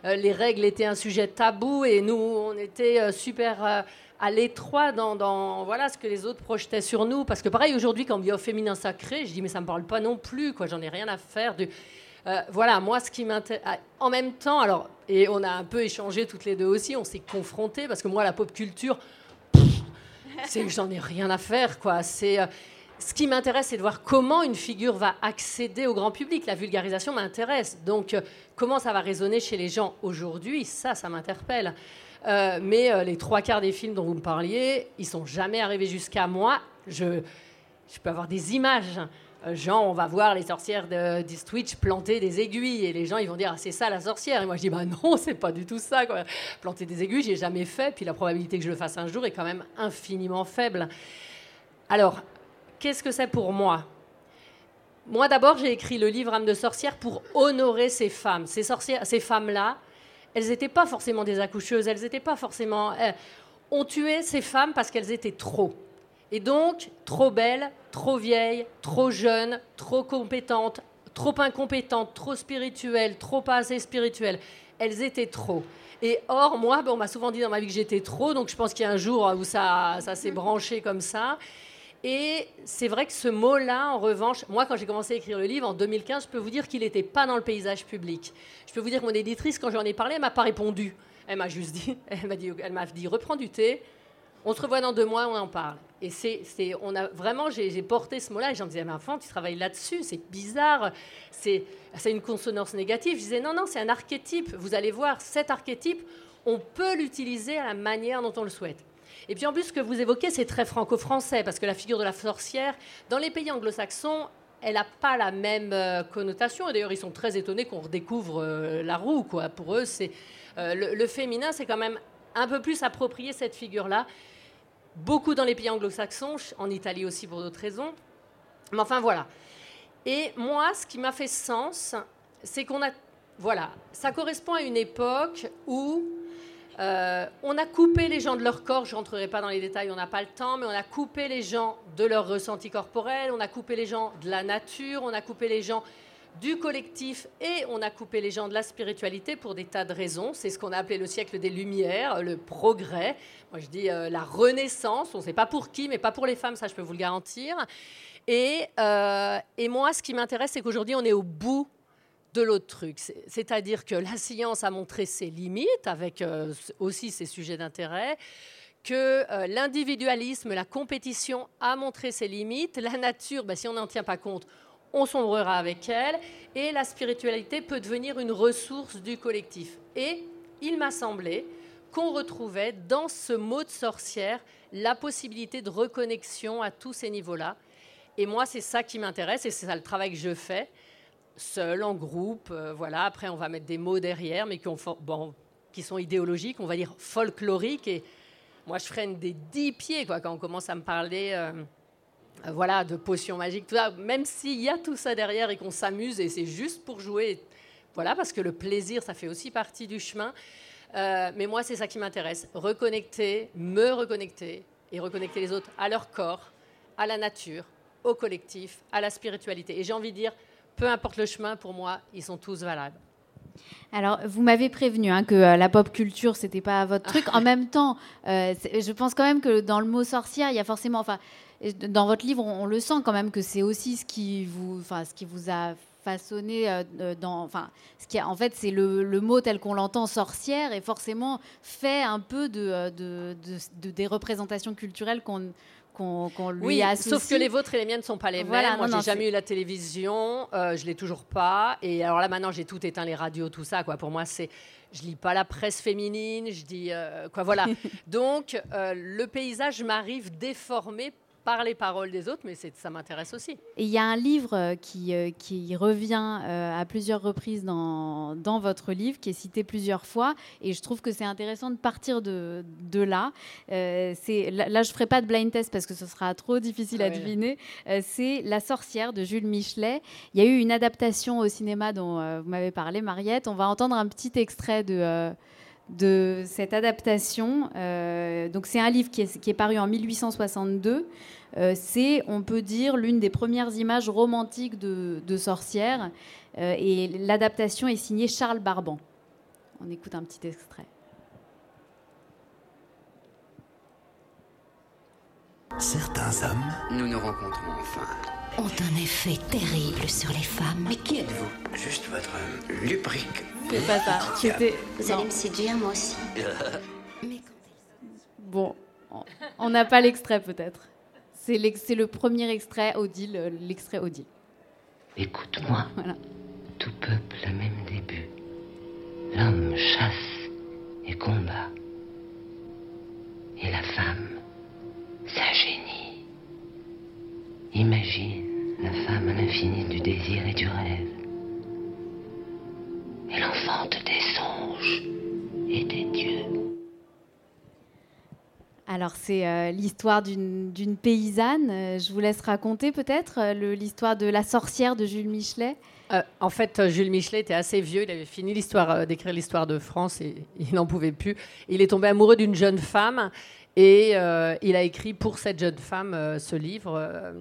les règles étaient un sujet tabou et nous, on était super à l'étroit dans, voilà ce que les autres projetaient sur nous. Parce que pareil, aujourd'hui, quand on dit au féminin sacré, je dis mais ça me parle pas non plus, quoi. J'en ai rien à faire. De, euh, voilà, moi, ce qui m'intéresse. Ah, en même temps, alors, et on a un peu échangé toutes les deux aussi, on s'est confrontés, parce que moi, la pop culture, c'est que j'en ai rien à faire, quoi. C'est. Euh, ce qui m'intéresse, c'est de voir comment une figure va accéder au grand public. La vulgarisation m'intéresse. Donc, euh, comment ça va résonner chez les gens aujourd'hui, ça, ça m'interpelle. Euh, mais euh, les trois quarts des films dont vous me parliez, ils sont jamais arrivés jusqu'à moi. Je, peux avoir des images. Euh, genre, on va voir les sorcières de d'Eastwich planter des aiguilles et les gens ils vont dire ah, c'est ça la sorcière et moi je dis bah non c'est pas du tout ça. Planter des aiguilles j'ai jamais fait puis la probabilité que je le fasse un jour est quand même infiniment faible. Alors qu'est-ce que c'est pour moi? Moi d'abord j'ai écrit le livre âme de sorcière pour honorer ces femmes, ces ces femmes là elles n'étaient pas forcément des accoucheuses, elles n'étaient pas forcément... Euh, on tuait ces femmes parce qu'elles étaient trop. Et donc, trop belles, trop vieilles, trop jeunes, trop compétentes, trop incompétentes, trop spirituelles, trop pas assez spirituelles. Elles étaient trop. Et or, moi, on m'a souvent dit dans ma vie que j'étais trop, donc je pense qu'il y a un jour où ça, ça s'est branché comme ça. Et c'est vrai que ce mot-là, en revanche, moi, quand j'ai commencé à écrire le livre en 2015, je peux vous dire qu'il n'était pas dans le paysage public. Je peux vous dire que mon éditrice, quand j'en ai parlé, elle m'a pas répondu. Elle m'a juste dit, [laughs] elle m'a dit, reprends du thé. On se revoit dans deux mois, on en parle. Et c'est, c'est on a vraiment, j'ai, porté ce mot-là et j'en disais, mais enfant, tu travailles là-dessus, c'est bizarre, c'est, c'est une consonance négative. Je disais, non, non, c'est un archétype. Vous allez voir, cet archétype, on peut l'utiliser à la manière dont on le souhaite. Et puis en plus, ce que vous évoquez, c'est très franco-français, parce que la figure de la sorcière, dans les pays anglo-saxons, elle n'a pas la même euh, connotation. D'ailleurs, ils sont très étonnés qu'on redécouvre euh, la roue. Pour eux, c'est le, le, féminin, c'est quand même un peu plus approprié cette figure-là. Beaucoup dans les pays anglo-saxons, en Italie aussi pour d'autres raisons. Mais enfin, voilà. Et moi, ce qui m'a fait sens, c'est qu'on a. Voilà, ça correspond à une époque où euh, on a coupé les gens de leur corps, je ne rentrerai pas dans les détails, on n'a pas le temps, mais on a coupé les gens de leur ressenti corporel, on a coupé les gens de la nature, on a coupé les gens du collectif et on a coupé les gens de la spiritualité pour des tas de raisons. C'est ce qu'on a appelé le siècle des Lumières, le progrès. Moi, je dis euh, la renaissance. On ne sait pas pour qui, mais pas pour les femmes, ça, je peux vous le garantir. Et, euh, et moi, ce qui m'intéresse, c'est qu'aujourd'hui, on est au bout de l'autre truc. C'est-à-dire que la science a montré ses limites, avec euh, aussi ses sujets d'intérêt que l'individualisme, la compétition a montré ses limites. La nature, ben, si on n'en tient pas compte, on sombrera avec elle, et la spiritualité peut devenir une ressource du collectif. Et il m'a semblé qu'on retrouvait dans ce mot de sorcière la possibilité de reconnexion à tous ces niveaux-là. Et moi, c'est ça qui m'intéresse, et c'est ça le travail que je fais, seul, en groupe. Euh, voilà. Après, on va mettre des mots derrière, mais qui, sont idéologiques, on va dire folkloriques. Et moi, je freine des dix pieds quoi, quand on commence à me parler. Euh, euh, voilà, de potions magiques, même s'il y a tout ça derrière et qu'on s'amuse et c'est juste pour jouer, voilà, parce que le plaisir, ça fait aussi partie du chemin. Mais moi, c'est ça qui m'intéresse, reconnecter, me reconnecter et reconnecter les autres à leur corps, à la nature, au collectif, à la spiritualité. Et j'ai envie de dire, peu importe le chemin, pour moi, ils sont tous valables. Alors, vous m'avez prévenu hein, que euh, la pop culture, c'était pas votre [laughs] truc. En même temps, je pense quand même que dans le mot sorcière, il y a forcément, enfin, dans votre livre, on, le sent quand même que c'est aussi ce qui vous, enfin, ce qui vous a façonné euh, euh, dans, enfin, ce qui en fait, c'est le, mot tel qu'on l'entend, sorcière, et forcément fait un peu de, euh, de, des représentations culturelles qu'on qu'on lui oui, associe. Sauf que les vôtres et les miennes ne sont pas les mêmes. Moi, j'ai jamais eu la télévision, je l'ai toujours pas. Et alors là, maintenant, j'ai tout éteint, les radios, tout ça. Quoi. Pour moi, c'est je lis pas la presse féminine, je dis quoi voilà. [laughs] Donc le paysage m'arrive déformé par les paroles des autres, mais ça m'intéresse aussi. Et il y a un livre euh, qui, euh, qui revient euh, à plusieurs reprises dans, dans, votre livre, qui est cité plusieurs fois, et je trouve que c'est intéressant de partir de, de là. là, je ne ferai pas de blind test parce que ce sera trop difficile à deviner. c'est La sorcière de Jules Michelet. Il y a eu une adaptation au cinéma dont vous m'avez parlé, Mariette. On va entendre un petit extrait de de cette adaptation. donc c'est un livre qui est, qui est, paru en 1862. Euh, c'est, on peut dire, l'une des premières images romantiques de, sorcières. Euh, et l'adaptation est signée Charles Barban. On écoute un petit extrait. Certains hommes, nous nous rencontrons enfin, ont un effet terrible sur les femmes. Mais qui êtes-vous? Juste votre lubrique. C'est pas ça. Vous allez me séduire, moi aussi. [laughs] Bon, on n'a pas l'extrait peut-être. C'est le premier extrait Odile, euh, l'extrait Odile. Écoute-moi. Voilà. Tout peuple a même début. L'homme chasse et combat. Et la femme, sa génie. Imagine la femme à l'infini du désir et du rêve. Elle enfante des songes et des dieux. Alors c'est euh, l'histoire d'une paysanne. Euh, je vous laisse raconter peut-être euh, l'histoire de la sorcière de Jules Michelet. en fait, Jules Michelet était assez vieux. Il avait fini l'histoire d'écrire l'histoire de France et il n'en pouvait plus. Il est tombé amoureux d'une jeune femme et il a écrit pour cette jeune femme ce livre.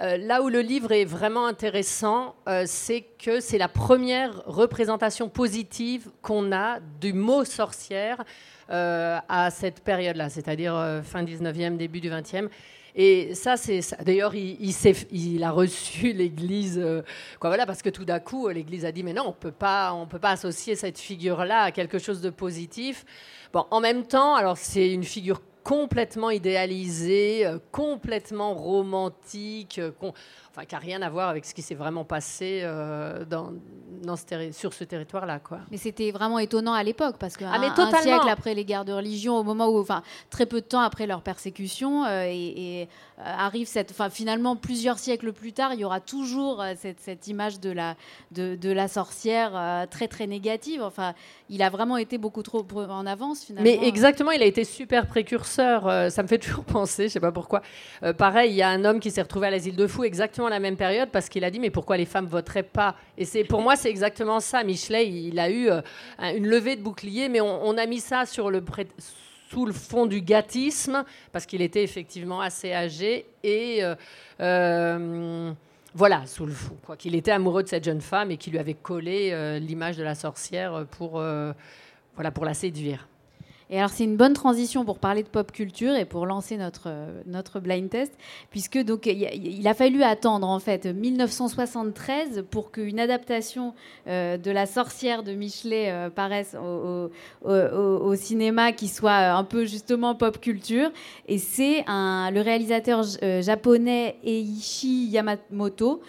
Là où le livre est vraiment intéressant, c'est que c'est la première représentation positive qu'on a du mot sorcière euh, à cette période-là, c'est-à-dire euh, fin 19e, début du 20e. Et ça, c'est d'ailleurs, il, il, a reçu [laughs] l'Église, euh, quoi voilà, parce que tout d'un coup, l'Église a dit mais non, on peut pas, on peut pas associer cette figure-là à quelque chose de positif. Bon, en même temps, alors c'est une figure complètement idéalisé, complètement romantique, enfin, qui n'a rien à voir avec ce qui s'est vraiment passé dans, sur ce territoire-là. Quoi. Mais c'était vraiment étonnant à l'époque, parce qu'un ah, siècle après les guerres de religion, au moment où, enfin, très peu de temps après leur persécution, et, arrive cette, enfin, finalement, plusieurs siècles plus tard, il y aura toujours cette, cette image de la, de, de la sorcière très, très négative. Enfin, il a vraiment été beaucoup trop en avance finalement. Mais exactement, il a été super précurseur. Euh, ça me fait [laughs] toujours penser, je sais pas pourquoi. Euh, pareil, il y a un homme qui s'est retrouvé à l'asile de fous exactement la même période parce qu'il a dit mais pourquoi les femmes voteraient pas? Et c'est pour moi c'est exactement ça. Michelet, il a eu euh, une levée de bouclier, mais on, a mis ça sur le sous le fond du gâtisme parce qu'il était effectivement assez âgé et voilà, sous le fou, quoi, qu'il était amoureux de cette jeune femme et qu'il lui avait collé euh, l'image de la sorcière pour, euh, voilà, pour la séduire. Et alors c'est une bonne transition pour parler de pop culture et pour lancer notre, notre blind test, puisque donc il a fallu attendre en fait 1973 pour qu'une adaptation euh, de La sorcière de Michelet euh, paraisse au, cinéma qui soit un peu justement pop culture. Et c'est le réalisateur euh, japonais Eiichi Yamamoto,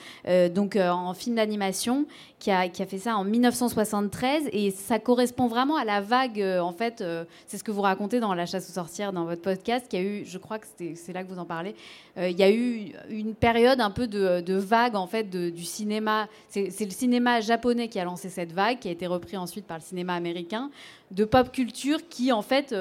donc en film d'animation, qui a, fait ça en 1973 et ça correspond vraiment à la vague, euh, en fait, euh, c'est ce que vous racontez dans La chasse aux sorcières, dans votre podcast, qui a eu, je crois que c'est là que vous en parlez, euh, il y a eu une période un peu de, vague, en fait, du cinéma, c'est le cinéma japonais qui a lancé cette vague, qui a été repris ensuite par le cinéma américain, de pop culture qui, en fait,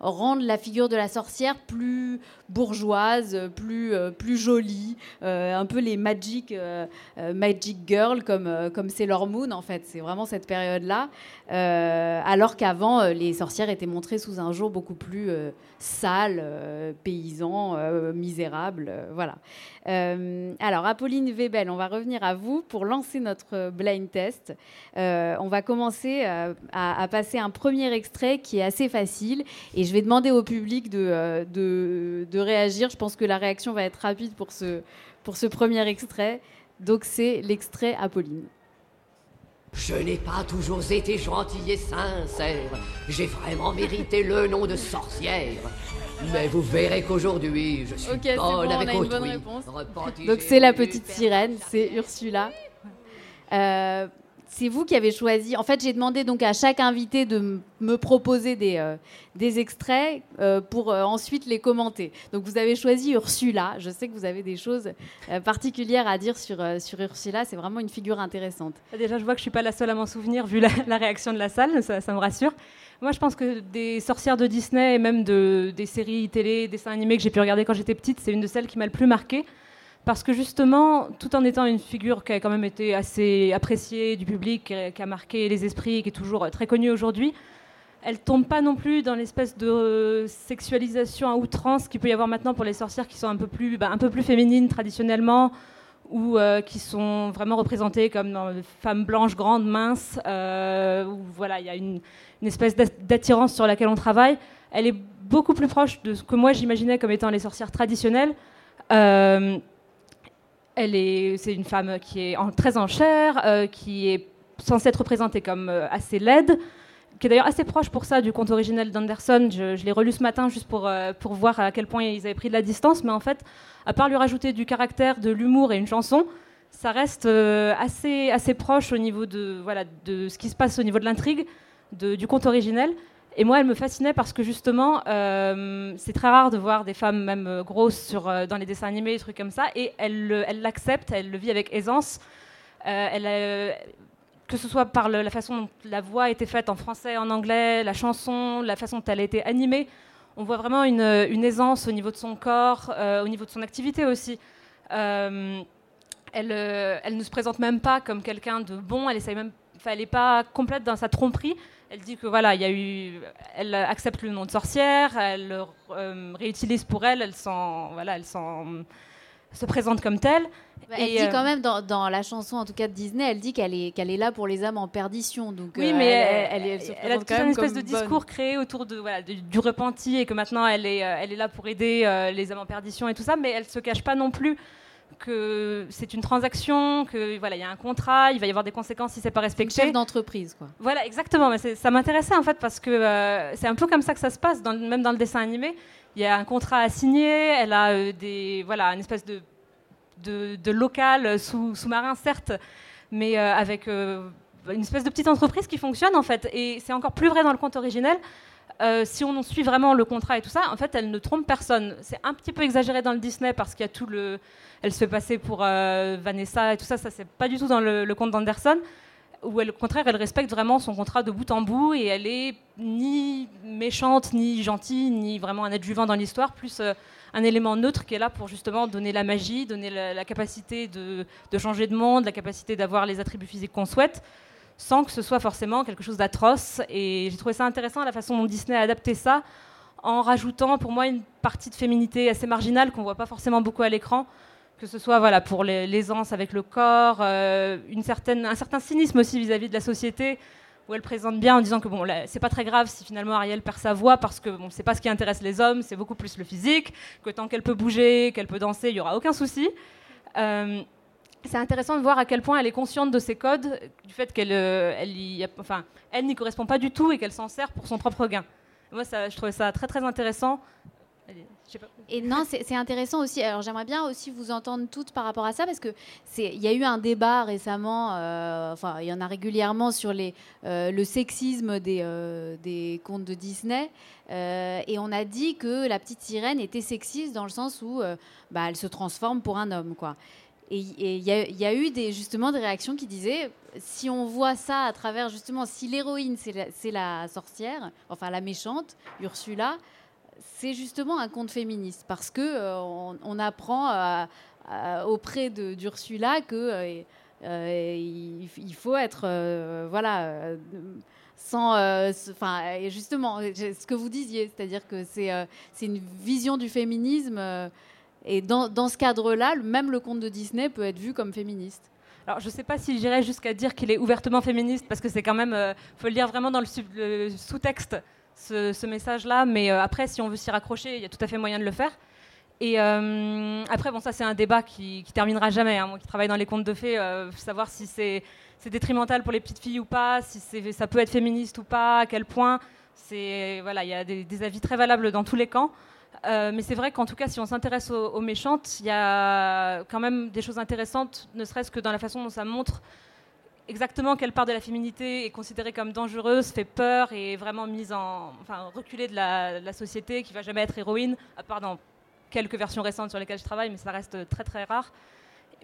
rendent la figure de la sorcière plus bourgeoise, plus, euh, plus jolie, euh, un peu les magic, euh, magic girl comme comme Sailor Moon en fait. C'est vraiment cette période-là. alors qu'avant, les sorcières étaient montrées sous un jour beaucoup plus sale, paysan, misérable. voilà. Alors, Apolline Webel, on va revenir à vous pour lancer notre blind test. on va commencer à, à, passer un premier extrait qui est assez facile et je vais demander au public de, de, de réagir. Je pense que la réaction va être rapide pour ce, pour ce premier extrait. Donc c'est l'extrait Apolline. Je n'ai pas toujours été gentil et sincère. J'ai vraiment mérité le nom de sorcière. Mais vous verrez qu'aujourd'hui, je suis bonne bon, avec on a une bonne réponse. Donc c'est la petite sirène, c'est Ursula. Euh, c'est vous qui avez choisi. En fait, j'ai demandé donc à chaque invité de me proposer des, euh, des extraits euh, pour euh, ensuite les commenter. Donc, vous avez choisi Ursula. Je sais que vous avez des choses particulières à dire sur, sur Ursula. C'est vraiment une figure intéressante. Ah, déjà, je vois que je suis pas la seule à m'en souvenir vu la, réaction de la salle. Ça, me rassure. Moi, je pense que des sorcières de Disney et même de, des séries télé, dessins animés que j'ai pu regarder quand j'étais petite, c'est une de celles qui m'a le plus marquée parce que justement, tout en étant une figure qui a quand même été assez appréciée du public, qui a marqué les esprits, qui est toujours très connue aujourd'hui, elle tombe pas non plus dans l'espèce de sexualisation à outrance qu'il peut y avoir maintenant pour les sorcières qui sont un peu plus, bah, un peu plus féminines traditionnellement, ou euh, qui sont vraiment représentées comme dans femmes blanches, grandes, minces, euh, où voilà, il y a une, espèce d'attirance sur laquelle on travaille. Elle est beaucoup plus proche de ce que moi j'imaginais comme étant les sorcières traditionnelles. Elle est, c'est une femme qui est très en chair, euh, qui est censée être représentée comme euh, assez laide, qui est d'ailleurs assez proche pour ça du conte originel d'Anderson. Je, l'ai relu ce matin juste pour, euh, pour voir à quel point ils avaient pris de la distance, mais en fait, à part lui rajouter du caractère, de l'humour et une chanson, ça reste assez, assez proche au niveau de, voilà, de ce qui se passe au niveau de l'intrigue du conte originel. Et moi, elle me fascinait parce que justement, euh, c'est très rare de voir des femmes même euh, grosses euh, dans les dessins animés, des trucs comme ça, et elle, l'accepte, elle le vit avec aisance. que ce soit par la façon dont la voix a été faite en français, en anglais, la chanson, la façon dont elle a été animée, on voit vraiment une, aisance au niveau de son corps, au niveau de son activité aussi. elle, elle ne se présente même pas comme quelqu'un de bon, elle elle n'est pas complète dans sa tromperie. Elle dit que voilà, il y a eu, elle accepte le nom de sorcière, elle le euh, réutilise pour elle, elle s'en, voilà, elle s'en se présente comme telle. Bah, elle dit euh, quand même dans, dans, la chanson, en tout cas de Disney, elle dit qu'elle est, qu'elle est là pour les âmes en perdition. Donc, oui, euh, mais elle, elle, elle, a quand même une espèce de discours créé autour de, voilà, du repenti et que maintenant elle est, elle est là pour aider les âmes en perdition et tout ça, mais elle se cache pas non plus que c'est une transaction, que voilà, il y a un contrat, il va y avoir des conséquences si c'est pas respecté. Une chef d'entreprise, quoi. Voilà, exactement. Mais ça m'intéressait en fait parce que euh, c'est un peu comme ça que ça se passe, même dans le dessin animé. il y a un contrat à signer, elle a des, voilà, une espèce de, de, local sous, sous-marin, certes, mais avec une espèce de petite entreprise qui fonctionne en fait. Et c'est encore plus vrai dans le conte originel. Euh, si on suit vraiment le contrat et tout ça, en fait, elle ne trompe personne. C'est un petit peu exagéré dans le Disney parce qu'il y a tout le. Elle se fait passer pour euh, Vanessa et tout ça. Ça, c'est pas du tout dans le, conte d'Anderson. Où, elle, au contraire, elle respecte vraiment son contrat de bout en bout et elle est ni méchante, ni gentille, ni vraiment un adjuvant dans l'histoire, plus euh, un élément neutre qui est là pour justement donner la magie, donner la, capacité de, de, changer de monde, la capacité d'avoir les attributs physiques qu'on souhaite sans que ce soit forcément quelque chose d'atroce. Et j'ai trouvé ça intéressant la façon dont Disney a adapté ça, en rajoutant pour moi une partie de féminité assez marginale qu'on voit pas forcément beaucoup à l'écran, que ce soit voilà pour l'aisance avec le corps, euh, une certaine, un certain cynisme aussi vis-à-vis de la société où elle présente bien en disant que bon, c'est pas très grave si finalement Ariel perd sa voix parce que bon, c'est pas ce qui intéresse les hommes, c'est beaucoup plus le physique, que tant qu'elle peut bouger, qu'elle peut danser, il y aura aucun souci. Euh, c'est intéressant de voir à quel point elle est consciente de ces codes, du fait qu'elle euh, elle, n'y correspond pas du tout et qu'elle s'en sert pour son propre gain. Moi, je trouvais ça très très intéressant. Et non, c'est intéressant aussi. Alors j'aimerais bien aussi vous entendre toutes par rapport à ça parce que il y a eu un débat récemment. Euh, enfin, il y en a régulièrement sur euh, le sexisme des des contes de Disney. et on a dit que la petite sirène était sexiste dans le sens où bah, elle se transforme pour un homme, quoi. Et il y, a eu des, justement des réactions qui disaient, si on voit ça à travers justement, si l'héroïne c'est la, sorcière, enfin la méchante, Ursula, c'est justement un conte féministe. Parce que euh, on, apprend euh, euh, auprès d'Ursula que il, faut être voilà sans enfin justement ce que vous disiez c'est-à-dire que c'est une vision du féminisme et dans, ce cadre-là, même le conte de Disney peut être vu comme féministe. Alors, je ne sais pas si j'irais jusqu'à dire qu'il est ouvertement féministe, parce que c'est quand même, euh, faut le lire vraiment dans le, sous-texte, ce, message-là. Mais euh, après, si on veut s'y raccrocher, il y a tout à fait moyen de le faire. Et euh, après, bon, ça, c'est un débat qui, qui terminera jamais. Hein. Moi qui travaille dans les contes de fées, savoir si c'est détrimental pour les petites filles ou pas, si ça peut être féministe ou pas, à quel point. Voilà, il y a des, avis très valables dans tous les camps. Euh, mais c'est vrai qu'en tout cas, si on s'intéresse aux, méchantes, il y a quand même des choses intéressantes, ne serait-ce que dans la façon dont ça montre exactement quelle part de la féminité est considérée comme dangereuse, fait peur et vraiment mise en, enfin, reculée de la, société, qui va jamais être héroïne, à part dans quelques versions récentes sur lesquelles je travaille, mais ça reste très très rare.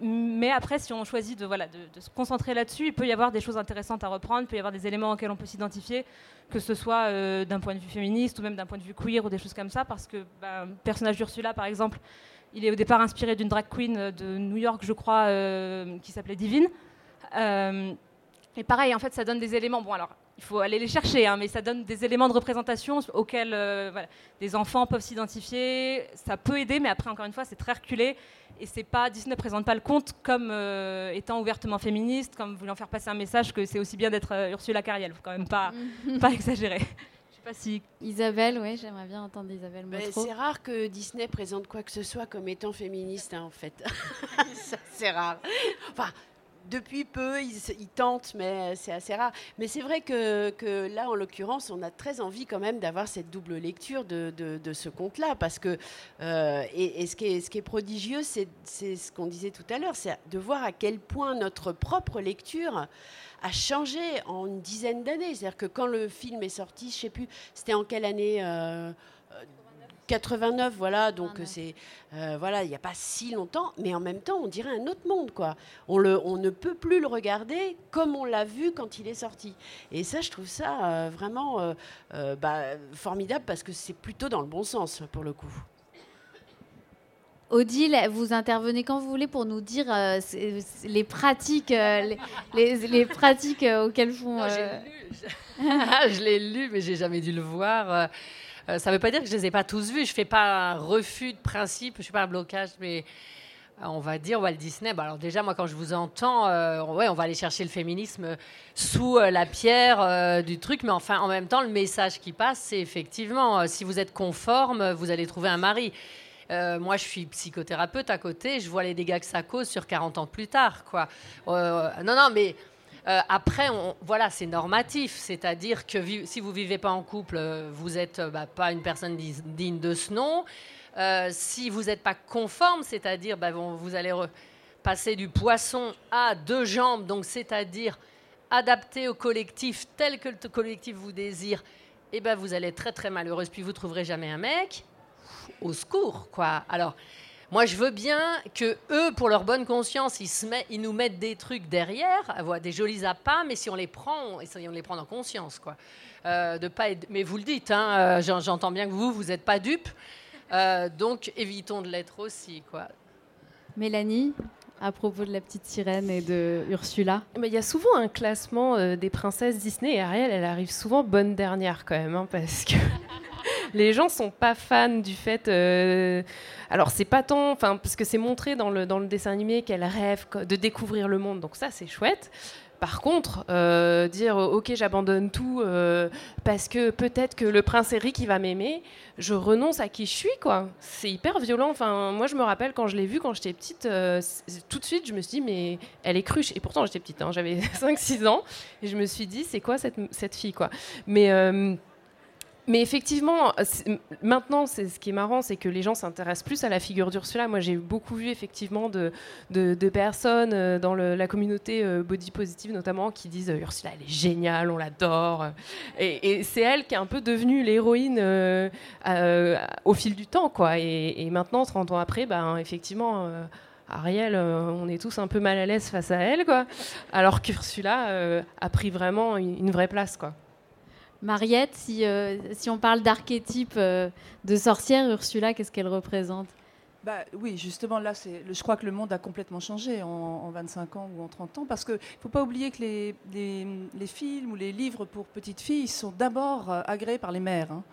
Mais après, si on choisit de, voilà, de, se concentrer là-dessus, il peut y avoir des choses intéressantes à reprendre, il peut y avoir des éléments auxquels on peut s'identifier, que ce soit euh, d'un point de vue féministe ou même d'un point de vue queer ou des choses comme ça, parce que le personnage d'Ursula, par exemple, il est au départ inspiré d'une drag queen de New York, je crois, euh, qui s'appelait Divine. Euh, et pareil, en fait, ça donne des éléments. Bon, alors, il faut aller les chercher, hein, mais ça donne des éléments de représentation auxquels voilà, des enfants peuvent s'identifier. Ça peut aider, mais après, encore une fois, c'est très reculé. Et c'est pas Disney ne présente pas le conte comme euh, étant ouvertement féministe, comme voulant faire passer un message que c'est aussi bien d'être euh, Ursula Cariel. Faut quand même pas [laughs] pas exagérer. Je sais pas si Isabelle, oui, j'aimerais bien entendre Isabelle C'est rare que Disney présente quoi que ce soit comme étant féministe, hein, en fait. [laughs] c'est rare. Enfin, depuis peu, ils, tentent, mais c'est assez rare. Mais c'est vrai que, là, en l'occurrence, on a très envie quand même d'avoir cette double lecture de, ce conte-là, parce que euh, et, ce, qui est, prodigieux, c'est ce qu'on disait tout à l'heure, c'est de voir à quel point notre propre lecture a changé en une dizaine d'années. C'est-à-dire que quand le film est sorti, je sais plus, c'était en quelle année euh, 89, voilà, donc c'est euh, voilà, il n'y a pas si longtemps, mais en même temps, on dirait un autre monde, quoi. On, le, on ne peut plus le regarder comme on l'a vu quand il est sorti. Et ça, je trouve ça euh, vraiment euh, bah, formidable parce que c'est plutôt dans le bon sens pour le coup. Odile, vous intervenez quand vous voulez pour nous dire les pratiques, les, les, pratiques auxquelles font. [laughs] je l'ai lu, mais j'ai jamais dû le voir. Euh, ça ne veut pas dire que je ne les ai pas tous vus. Je ne fais pas un refus de principe, je ne suis pas un blocage, mais euh, on va dire Walt Disney. Alors déjà, moi, quand je vous entends, euh, ouais, on va aller chercher le féminisme sous la pierre du truc, mais enfin, en même temps, le message qui passe, c'est effectivement, si vous êtes conforme, vous allez trouver un mari. moi, je suis psychothérapeute à côté, je vois les dégâts que ça cause sur 40 ans plus tard, quoi. non, non, mais Euh, après, voilà, c'est normatif, c'est-à-dire que si vous vivez pas en couple, euh, vous n'êtes bah, pas une personne digne de ce nom. si vous n'êtes pas conforme, c'est-à-dire bah, vous allez passer du poisson à deux jambes, donc c'est-à-dire adapté au collectif tel que le collectif vous désire, et eh ben vous allez être très très malheureuse, puis vous trouverez jamais un mec. Au secours, quoi. Alors, moi, je veux bien que eux, pour leur bonne conscience, ils, se ils nous mettent des trucs derrière, des jolis appâts, mais si on les prend, essayons de les prendre en conscience, quoi. Euh, de pas Mais vous le dites, hein, euh, j'entends bien que vous, vous n'êtes pas dupe, euh, donc évitons de l'être aussi, quoi. Mélanie à propos de la petite sirène et de Ursula Il y a souvent un classement des princesses Disney et Ariel, elle arrive souvent bonne dernière quand même, hein, parce que les gens sont pas fans du fait. Euh, alors c'est pas tant, enfin parce que c'est montré dans le dans le dessin animé qu'elle rêve de découvrir le monde, donc ça c'est chouette. Par contre, euh, dire ok j'abandonne tout euh, parce que peut-être que le prince Eric il va m'aimer, je renonce à qui je suis quoi. C'est hyper violent. Enfin moi je me rappelle quand je l'ai vue quand j'étais petite, tout de suite je me suis dit mais elle est cruche et pourtant j'étais petite, hein, j'avais [laughs] 5-6 ans et je me suis dit c'est quoi cette, cette fille quoi. Mais mais effectivement, maintenant, c'est ce qui est marrant, c'est que les gens s'intéressent plus à la figure d'Ursula. Moi, j'ai beaucoup vu effectivement de, personnes euh, dans la communauté euh, body positive, notamment, qui disent euh, Ursula, elle est géniale, on l'adore. Et, c'est elle qui est un peu devenue l'héroïne au fil du temps, quoi. Et, maintenant, 30 ans après, ben, effectivement. Ariel, on est tous un peu mal à l'aise face à elle, quoi. Alors qu'Ursula a pris vraiment une, une vraie place, quoi. Mariette, si, euh, si on parle d'archétype euh, de sorcière, Ursula, qu'est-ce qu'elle représente? Bah, oui, justement, là, je crois que le monde a complètement changé en, 25 ans ou en 30 ans, parce qu'il ne faut pas oublier que les, films ou les livres pour petites filles sont d'abord euh, agréés par les mères. Hein.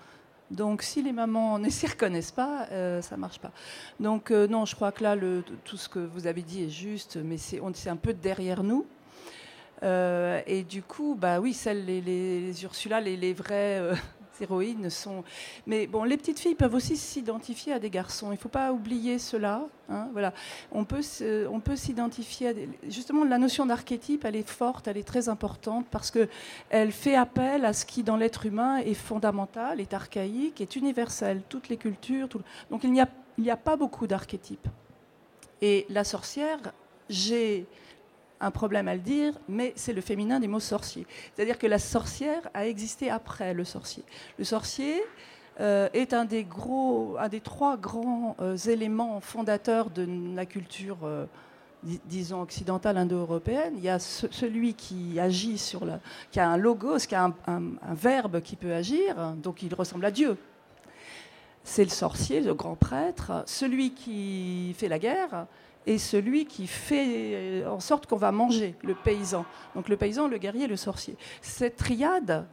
Donc, si les mamans [laughs] ne s'y reconnaissent pas, ça ne marche pas. Donc, non, je crois que là, tout ce que vous avez dit est juste, mais c'est un peu derrière nous. Euh, et du coup, bah oui, celles, les, les Ursula, les, vraies euh, [laughs] héroïnes sont. Mais bon, les petites filles peuvent aussi s'identifier à des garçons. Il ne faut pas oublier cela. Hein, voilà, on peut on peut s'identifier. À des... Justement, la notion d'archétype, elle est forte, elle est très importante parce que elle fait appel à ce qui dans l'être humain est fondamental, est archaïque, est universel. Toutes les cultures. Donc il n'y a pas beaucoup d'archétypes. Et la sorcière, j'ai un problème à le dire, mais c'est le féminin des mots sorcier. C'est-à-dire que la sorcière a existé après le sorcier. Le sorcier euh, est un des, gros, un des trois grands euh, éléments fondateurs de la culture, euh, disons, occidentale indo-européenne. Il y a celui qui agit sur la, qui a un logos, qui a un, un verbe qui peut agir, donc il ressemble à Dieu. C'est le sorcier, le grand prêtre, celui qui fait la guerre, et celui qui fait en sorte qu'on va manger, le paysan. Donc le paysan, le guerrier, le sorcier. Cette triade,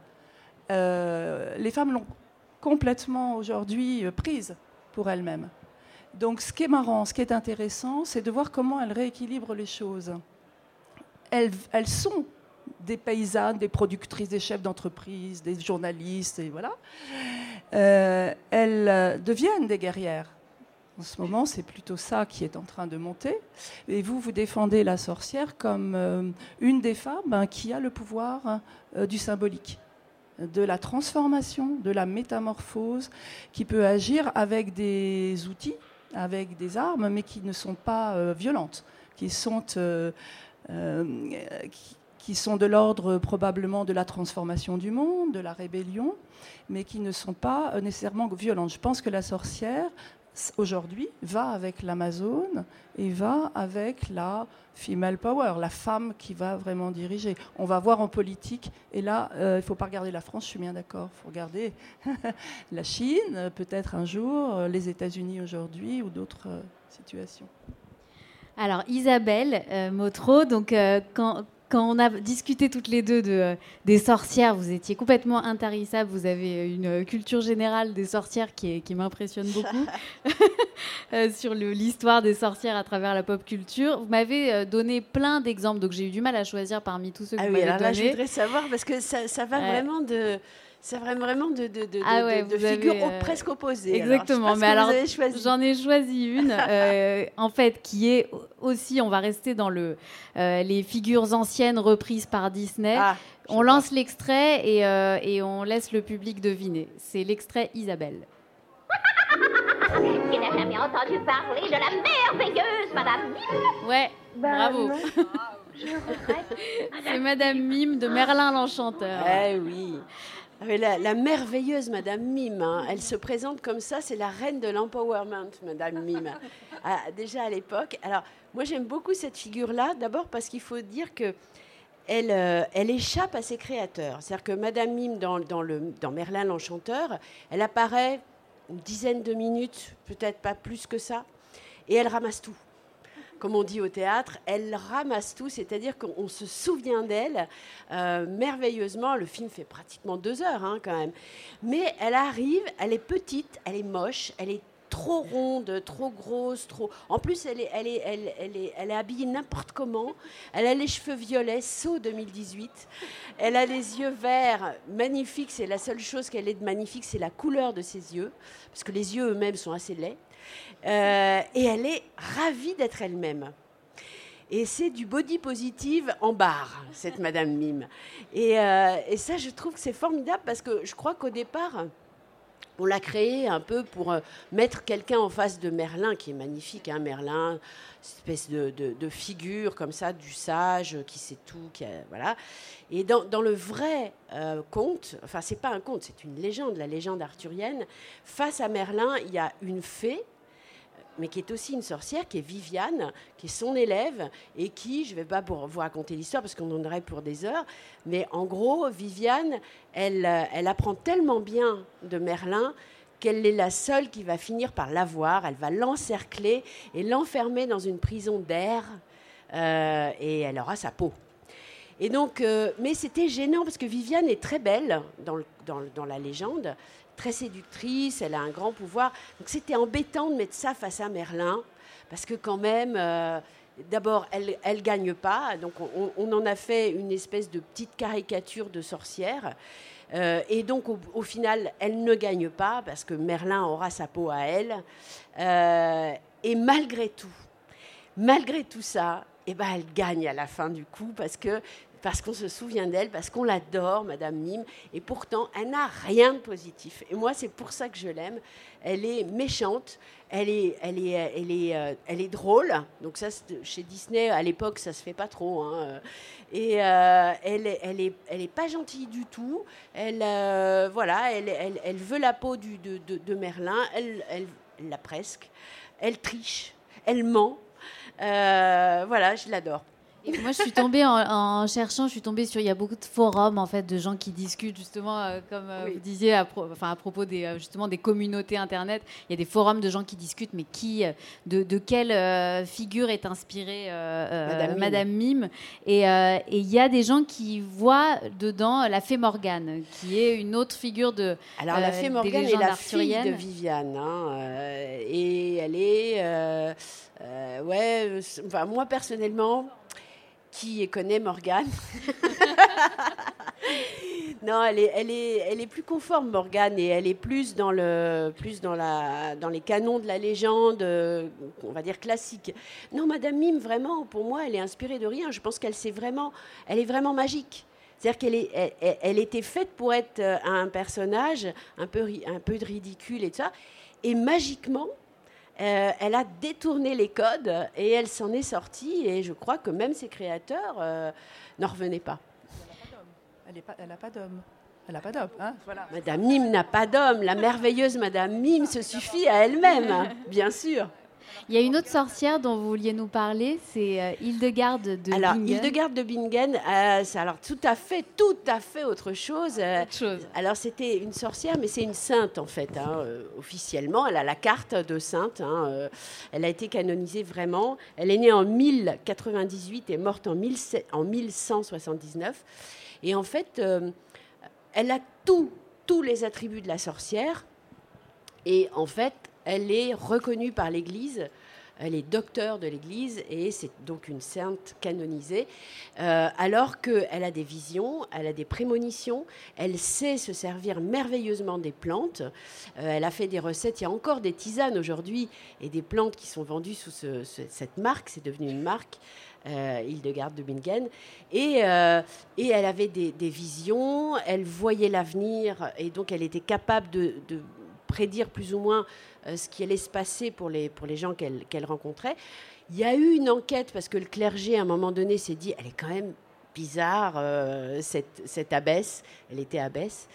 euh, les femmes l'ont complètement aujourd'hui prise pour elles-mêmes. Donc ce qui est marrant, ce qui est intéressant, c'est de voir comment elles rééquilibrent les choses. Elles, sont des paysannes, des productrices, des chefs d'entreprise, des journalistes, et voilà. Euh, elles deviennent des guerrières en ce moment, c'est plutôt ça qui est en train de monter. Et vous, vous défendez la sorcière comme euh, une des femmes hein, qui a le pouvoir euh, du symbolique, de la transformation, de la métamorphose, qui peut agir avec des outils, avec des armes, mais qui ne sont pas euh, violentes, qui sont, qui sont de l'ordre probablement de la transformation du monde, de la rébellion, mais qui ne sont pas nécessairement violentes. Je pense que la sorcière aujourd'hui va avec l'Amazon et va avec la female power, la femme qui va vraiment diriger. On va voir en politique, et là, euh, il ne faut pas regarder la France, je suis bien d'accord, il faut regarder [laughs] la Chine, peut-être un jour, euh, les États-Unis aujourd'hui ou d'autres euh, situations. Alors Isabelle Motro, donc quand, quand on a discuté toutes les deux de, euh, des sorcières, vous étiez complètement intarissables. Vous avez une culture générale des sorcières qui, qui m'impressionne beaucoup [laughs] euh, sur l'histoire des sorcières à travers la pop culture. Vous m'avez euh, donné plein d'exemples, donc j'ai eu du mal à choisir parmi tous ceux que ah vous oui, m'avez alors là, je voudrais savoir parce que ça, ça va vraiment de C'est vraiment de, de, de, ah de figures euh, presque opposées. Exactement. mais alors, j'en ai choisi une, [laughs] euh, en fait, qui est aussi, on va rester dans le, euh, les figures anciennes reprises par Disney. Ah, on lance l'extrait et, et, on laisse le public deviner. C'est l'extrait Isabelle. Qui n'a jamais entendu parler de la merveilleuse Madame Mime Ouais, bah, bravo. [laughs] C'est Madame Mime de Merlin l'Enchanteur. Eh oui. Ah, la, merveilleuse Madame Mime, hein. elle se présente comme ça, c'est la reine de l'empowerment, Madame Mime, [laughs] ah, déjà à l'époque. Alors, moi j'aime beaucoup cette figure-là, d'abord parce qu'il faut dire que elle, euh, elle, échappe à ses créateurs. C'est-à-dire que Madame Mime, dans, dans, le, dans Merlin l'Enchanteur, elle apparaît une dizaine de minutes, peut-être pas plus que ça, et elle ramasse tout comme on dit au théâtre, elle ramasse tout, c'est-à-dire qu'on se souvient d'elle euh, merveilleusement. Le film fait pratiquement deux heures hein, quand même. Mais elle arrive, elle est petite, elle est moche, elle est trop ronde, trop grosse, trop. En plus, elle est, elle est, elle, est, elle est habillée n'importe comment. Elle a les cheveux violets, saut 2018. Elle a les yeux verts, magnifiques. C'est la seule chose qu'elle ait de magnifique, c'est la couleur de ses yeux, parce que les yeux eux-mêmes sont assez laids. Euh, et elle est ravie d'être elle-même. Et c'est du body positive en barre, cette Madame Mime. Et, euh, et ça, je trouve que c'est formidable parce que je crois qu'au départ, on l'a créé un peu pour euh, mettre quelqu'un en face de Merlin, qui est magnifique, hein, Merlin, espèce de, figure comme ça, du sage, qui sait tout, qui voilà. Et dans, le vrai conte, enfin c'est pas un conte, c'est une légende, la légende arthurienne, face à Merlin, il y a une fée mais qui est aussi une sorcière, qui est Viviane, qui est son élève, et qui, je ne vais pas vous raconter l'histoire parce qu'on en aurait pour des heures, mais en gros, Viviane, elle, euh, elle apprend tellement bien de Merlin qu'elle est la seule qui va finir par l'avoir. Elle va l'encercler et l'enfermer dans une prison d'air, euh, et elle aura sa peau. Et donc, euh, mais c'était gênant parce que Viviane est très belle dans, la légende très séductrice, elle a un grand pouvoir. Donc c'était embêtant de mettre ça face à Merlin, parce que quand même, euh, d'abord, elle ne gagne pas, donc on, en a fait une espèce de petite caricature de sorcière. Euh, et donc, au, final, elle ne gagne pas, parce que Merlin aura sa peau à elle. Euh, et malgré tout, malgré tout ça, eh ben, elle gagne à la fin du coup, parce que parce qu'on se souvient d'elle, parce qu'on l'adore, Madame Nîmes, et pourtant, elle n'a rien de positif. Et moi, c'est pour ça que je l'aime. Elle est méchante, elle est, elle est, elle est, euh, elle est drôle. Donc ça, chez Disney, à l'époque, ça se fait pas trop. Hein. Et euh, elle, elle est, elle est pas gentille du tout. Elle, euh, voilà, elle, elle, elle, veut la peau de Merlin. Elle, elle, l'a presque. Elle triche. Elle ment. voilà, je l'adore moi, je suis tombée en, cherchant, je suis tombée sur. Il y a beaucoup de forums en fait de gens qui discutent justement, euh, comme euh, vous disiez, à, enfin, à propos des euh, justement des communautés internet. Il y a des forums de gens qui discutent, mais qui, de, de quelle figure est inspirée Madame, Mime. Et il y a des gens qui voient dedans la fée Morgane, qui est une autre figure de. Alors la fée Morgane est la fille de Viviane, hein, et elle est, ouais, enfin, moi personnellement qui connaît Morgane [laughs] Non, elle est, elle, est, elle est plus conforme, Morgane, et elle est plus dans, le, plus dans, la, dans les canons de la légende, on va dire classique. Non, Madame Mime, vraiment, pour moi, elle est inspirée de rien. Je pense qu'elle vraiment, elle est vraiment magique. C'est-à-dire qu'elle est, elle, était faite pour être euh, un personnage un peu, un peu ridicule et tout ça. Et magiquement, euh, elle a détourné les codes et elle s'en est sortie. Et je crois que même ses créateurs euh, n'en revenaient pas. Elle n'a pas d'homme. Elle n'a pas d'homme. Hein Madame Mime n'a pas d'homme. La merveilleuse Madame Mime se suffit à elle-même, [laughs] bien sûr. Il y a une autre sorcière dont vous vouliez nous parler, c'est euh, Hildegarde de alors, Bingen. Hildegarde de Bingen, euh, c'est alors tout à fait, tout à fait autre chose. Euh, autre chose. Alors c'était une sorcière, mais c'est une sainte en fait, hein, officiellement. Elle a la carte de sainte. Hein, elle a été canonisée vraiment. Elle est née en 1098 et morte en, en 1179. Et en fait, elle a tous tous les attributs de la sorcière. Et en fait, elle est reconnue par l'Église Elle est docteur de l'Église et c'est donc une sainte canonisée. Euh, alors qu'elle a des visions, elle a des prémonitions, elle sait se servir merveilleusement des plantes. Euh, elle a fait des recettes. Il y a encore des tisanes aujourd'hui et des plantes qui sont vendues sous cette marque. C'est devenu une marque. Euh, de Bingen. Et, euh, et elle avait des, visions, elle voyait l'avenir, et donc elle était capable de, prédire plus ou moins euh, ce qui allait se passer pour les, pour les gens qu'elle rencontrait. Il y a eu une enquête parce que le clergé, à un moment donné, s'est dit elle est quand même bizarre, cette, cette abbesse. Elle était abbesse.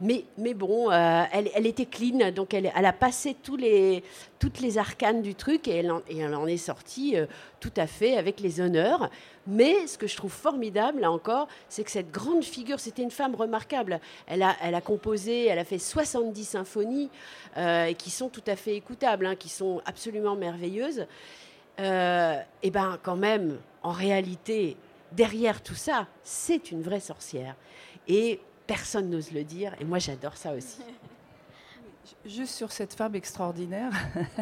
Mais, mais bon, euh, elle, était clean, donc elle, a passé tous les, toutes les arcanes du truc et elle en, est sortie euh, tout à fait avec les honneurs. Mais ce que je trouve formidable, là encore, c'est que cette grande figure, c'était une femme remarquable. Elle a, composé, elle a fait 70 symphonies euh, qui sont tout à fait écoutables, hein, qui sont absolument merveilleuses. et bien, quand même, en réalité, derrière tout ça, c'est une vraie sorcière. Et personne n'ose le dire, et moi j'adore ça aussi. [laughs] Juste sur cette femme extraordinaire,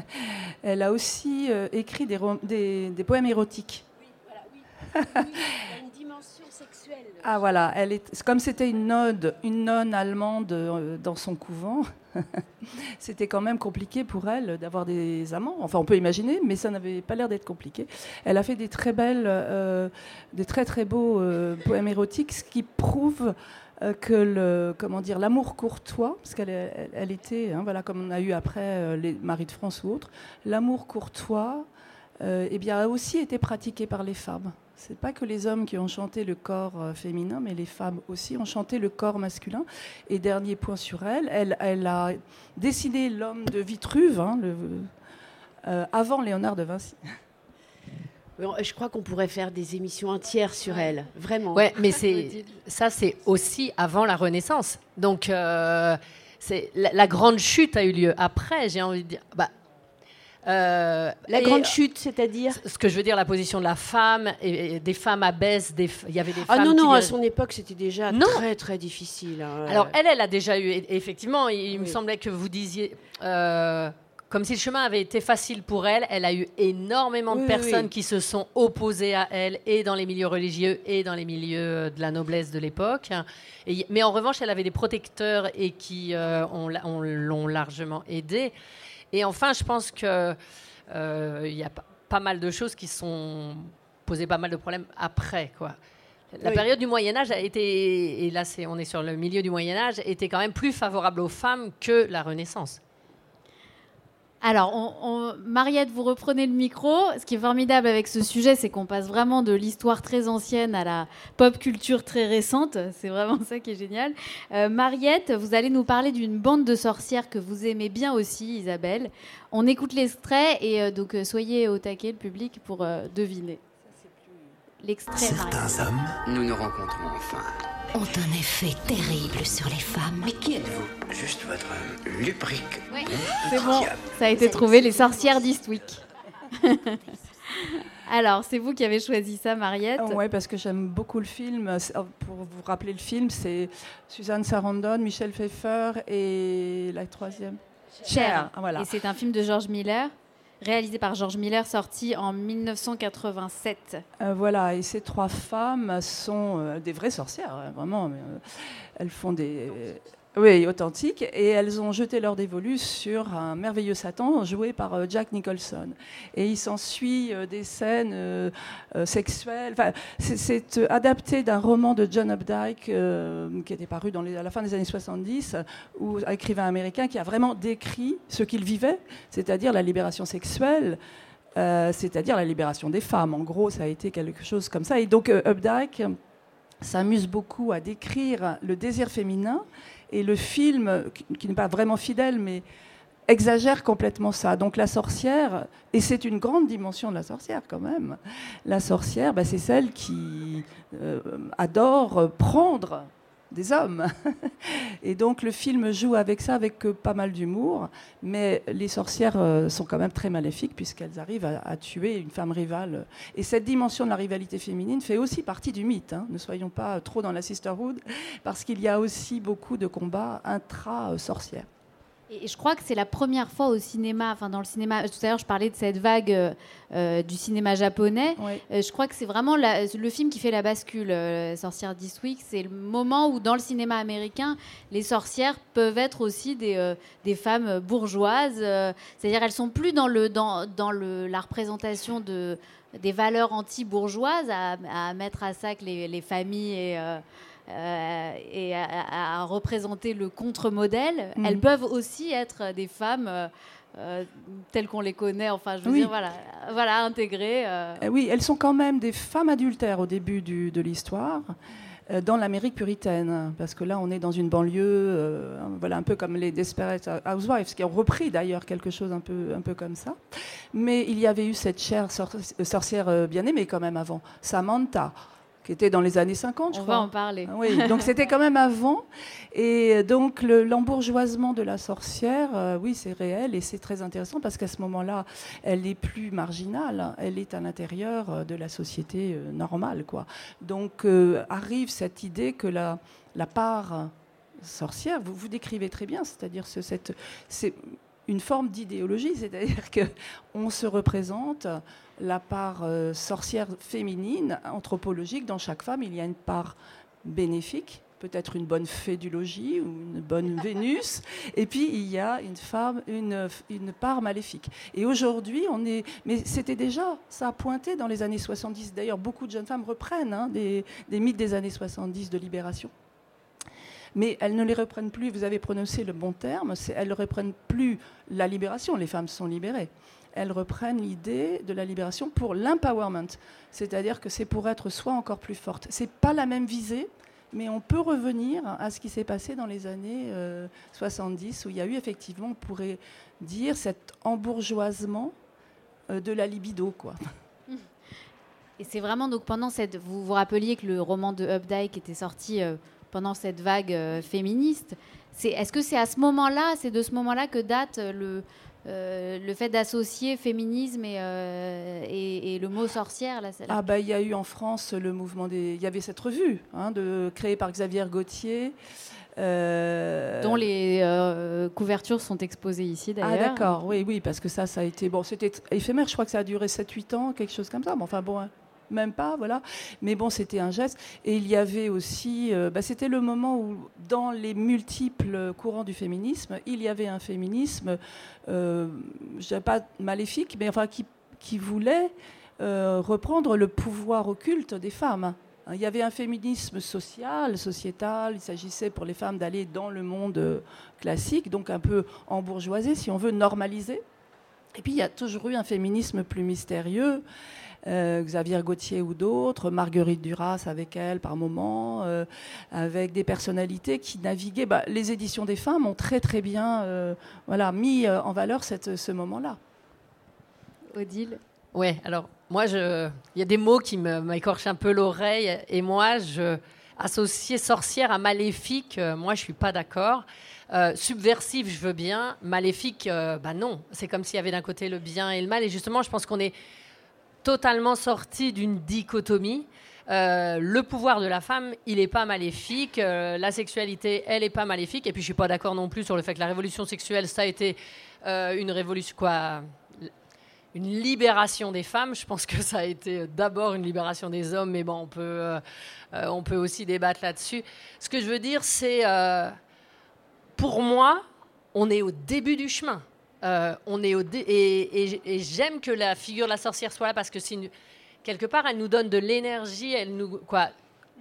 [laughs] elle a aussi euh, écrit des, des, des, poèmes érotiques. Oui, voilà, oui. oui, sexuelle. Ah voilà, elle est, comme c'était une nonne, allemande euh, dans son couvent, [laughs] c'était quand même compliqué pour elle d'avoir des amants. Enfin, on peut imaginer, mais ça n'avait pas l'air d'être compliqué. Elle a fait des très belles, euh, des très très beaux poèmes érotiques, ce qui prouve euh, que le comment dire l'amour courtois, parce qu'elle elle, était, hein, voilà, comme on a eu après euh, les Marie de France ou autres, l'amour courtois, euh, eh bien, a aussi été pratiqué par les femmes. C'est pas que les hommes qui ont chanté le corps féminin, mais les femmes aussi ont chanté le corps masculin. Et dernier point sur elle, elle, elle a dessiné l'homme de Vitruve hein, le, avant Léonard de Vinci. Je crois qu'on pourrait faire des émissions entières sur elle, vraiment. Ouais, mais c'est [laughs] ça, c'est aussi avant la Renaissance. Donc, euh, c'est la, grande chute a eu lieu après. J'ai envie de dire, bah, euh, la grande chute, c'est-à-dire Ce que je veux dire, la position de la femme, et, des femmes abaissent, des, il y avait des ah femmes. Ah non, non, à son époque, c'était déjà très, très difficile. Hein. Alors, elle, elle a déjà eu, effectivement, il, me semblait que vous disiez. Euh, comme si le chemin avait été facile pour elle, elle a eu énormément de personnes qui se sont opposées à elle, et dans les milieux religieux, et dans les milieux de la noblesse de l'époque. Mais en revanche, elle avait des protecteurs et qui euh, l'ont largement aidée. Et enfin, je pense qu'il euh, y a pas mal de choses qui sont posées pas mal de problèmes après, quoi. La période du Moyen Âge a été, et là c'est, on est sur le milieu du Moyen Âge, était quand même plus favorable aux femmes que la Renaissance. Alors, on, Mariette, vous reprenez le micro. Ce qui est formidable avec ce sujet, c'est qu'on passe vraiment de l'histoire très ancienne à la pop culture très récente. C'est vraiment ça qui est génial. Euh, Mariette, vous allez nous parler d'une bande de sorcières que vous aimez bien aussi, Isabelle. On écoute l'extrait et euh, donc euh, soyez au taquet, le public, pour deviner. L'extrait. Certains hommes, nous nous rencontrons enfin ont un effet terrible sur les femmes. Mais qui êtes-vous? Juste votre lubrique. C'est bon, ça a été trouvé, les sorcières d'Eastwick. [laughs] Alors, c'est vous qui avez choisi ça, Mariette Oui, parce que j'aime beaucoup le film. Oh, pour vous rappeler le film, c'est Suzanne Sarandon, Michel Pfeiffer et la troisième. Cher. Voilà. Et c'est un film de George Miller réalisé par George Miller, sorti en 1987. Euh, voilà, et ces trois femmes sont euh, des vraies sorcières, hein, vraiment. Euh, elles font des oui, authentique. Et elles ont jeté leur dévolu sur un merveilleux Satan joué par euh, Jack Nicholson. Et il s'ensuit euh, des scènes euh, sexuelles. C'est adapté d'un roman de John Updike qui était paru à la fin des années 70, où un écrivain américain qui a vraiment décrit ce qu'il vivait, c'est-à-dire la libération sexuelle. c'est-à-dire la libération des femmes. En gros, ça a été quelque chose comme ça. Et donc, Updike s'amuse beaucoup à décrire le désir féminin et le film, qui n'est pas vraiment fidèle, mais exagère complètement ça. Donc la sorcière, et c'est une grande dimension de la sorcière quand même, la sorcière, bah, c'est celle qui euh, adore prendre des hommes. [laughs] Et donc le film joue avec ça, avec euh, pas mal d'humour, mais les sorcières euh, sont quand même très maléfiques puisqu'elles arrivent à, tuer une femme rivale. Et cette dimension de la rivalité féminine fait aussi partie du mythe. Hein. Ne soyons pas trop dans la sisterhood, parce qu'il y a aussi beaucoup de combats intra-sorcières. Et je crois que c'est la première fois au cinéma, enfin dans le cinéma, tout à l'heure je parlais de cette vague euh, euh, du cinéma japonais. Euh, je crois que c'est vraiment le film qui fait la bascule, Sorcière This Week. C'est le moment où dans le cinéma américain, les sorcières peuvent être aussi des, des femmes bourgeoises. C'est-à-dire elles sont plus dans, le, dans, dans le, la représentation de, des valeurs anti-bourgeoises à, à, mettre à sac les, les familles et euh, et à, représenter le contre-modèle, mhm. elles peuvent aussi être des femmes euh, euh, telles qu'on les connaît, enfin, je veux dire, voilà, voilà intégrées. Eh oui, elles sont quand même des femmes adultères au début du, de l'histoire dans l'Amérique puritaine, parce que là, on est dans une banlieue, voilà, un peu comme les Desperate Housewives, qui ont repris d'ailleurs quelque chose un peu, un peu comme ça. Mais il y avait eu cette chère sorcière bien aimée quand même avant, Samantha qui était dans les années 50, je On crois. va en parler. Ah oui, donc [laughs] c'était quand même avant. Et donc l'embourgeoisement de la sorcière, euh, oui, c'est réel et c'est très intéressant parce qu'à ce moment-là, elle est plus marginale, elle est à l'intérieur euh, de la société euh, normale, quoi. Donc arrive cette idée que la, la part sorcière, vous vous décrivez très bien, c'est-à-dire ce, cette, une forme d'idéologie, c'est-à-dire que on se représente la part euh, sorcière féminine, anthropologique. Dans chaque femme, il y a une part bénéfique, peut-être une bonne fédulogie ou une bonne [laughs] Vénus, et puis il y a une femme, une, une part maléfique. Et aujourd'hui, on est, mais c'était déjà, ça a pointé dans les années 70. D'ailleurs, beaucoup de jeunes femmes reprennent hein, des, des mythes des années 70 de libération mais elles ne les reprennent plus, vous avez prononcé le bon terme, elles ne reprennent plus la libération, les femmes sont libérées elles reprennent l'idée de la libération pour l'empowerment, c'est-à-dire que c'est pour être soi encore plus forte. C'est pas la même visée, mais on peut revenir à ce qui s'est passé dans les années 70, euh, où il y a eu effectivement, on pourrait dire, cet embourgeoisement euh, de la libido, quoi. Et c'est vraiment donc pendant cette, vous vous rappeliez que le roman de Updike était sorti euh, pendant cette vague féministe. C'est, est-ce que c'est à ce moment-là, c'est de ce moment-là que date le, euh, le fait d'associer féminisme et, euh, et, le mot sorcière là, Ah bah il y a eu en France le mouvement des, il y avait cette revue hein, de créée par Xavier Gauthier. Euh, dont les couvertures sont exposées ici ah, d'ailleurs. Ah d'accord, oui, oui, parce que ça, ça a été bon, c'était éphémère. Je crois que ça a duré 7-8 ans, quelque chose comme ça. Mais enfin bon, hein même pas, voilà. Mais bon, c'était un geste. Et il y avait aussi, euh, bah, c'était le moment où, dans les multiples courants du féminisme, il y avait un féminisme, euh, je dirais pas maléfique, mais enfin qui, voulait euh, reprendre le pouvoir occulte des femmes. Il y avait un féminisme social, sociétal. Il s'agissait pour les femmes d'aller dans le monde euh, classique, donc un peu embourgeoisé, si on veut, normaliser. Et puis il y a toujours eu un féminisme plus mystérieux euh, Xavier Gauthier ou d'autres, Marguerite Duras avec elle par moment, euh, avec des personnalités qui naviguaient. Bah, les éditions des femmes ont très très bien euh, voilà, mis en valeur cette, ce moment-là. Odile? Oui, alors moi, il y a des mots qui m'écorchent un peu l'oreille, et moi, je associer sorcière à maléfique, moi, je suis pas d'accord. subversif, je veux bien. Maléfique, bah non. C'est comme s'il y avait d'un côté le bien et le mal. Et justement, je pense qu'on est totalement sorti d'une dichotomie. Euh, le pouvoir de la femme, il n'est pas maléfique. Euh, la sexualité, elle n'est pas maléfique. Et puis, je suis pas d'accord non plus sur le fait que la révolution sexuelle, ça a été euh, une révolution, quoi, une libération des femmes. Je pense que ça a été d'abord une libération des hommes, mais bon, on peut, on peut aussi débattre là-dessus. Ce que je veux dire, c'est, pour moi, on est au début du chemin. Euh, on est au et, j'aime que la figure de la sorcière soit là parce que quelque part, elle nous donne de l'énergie. Elle nous quoi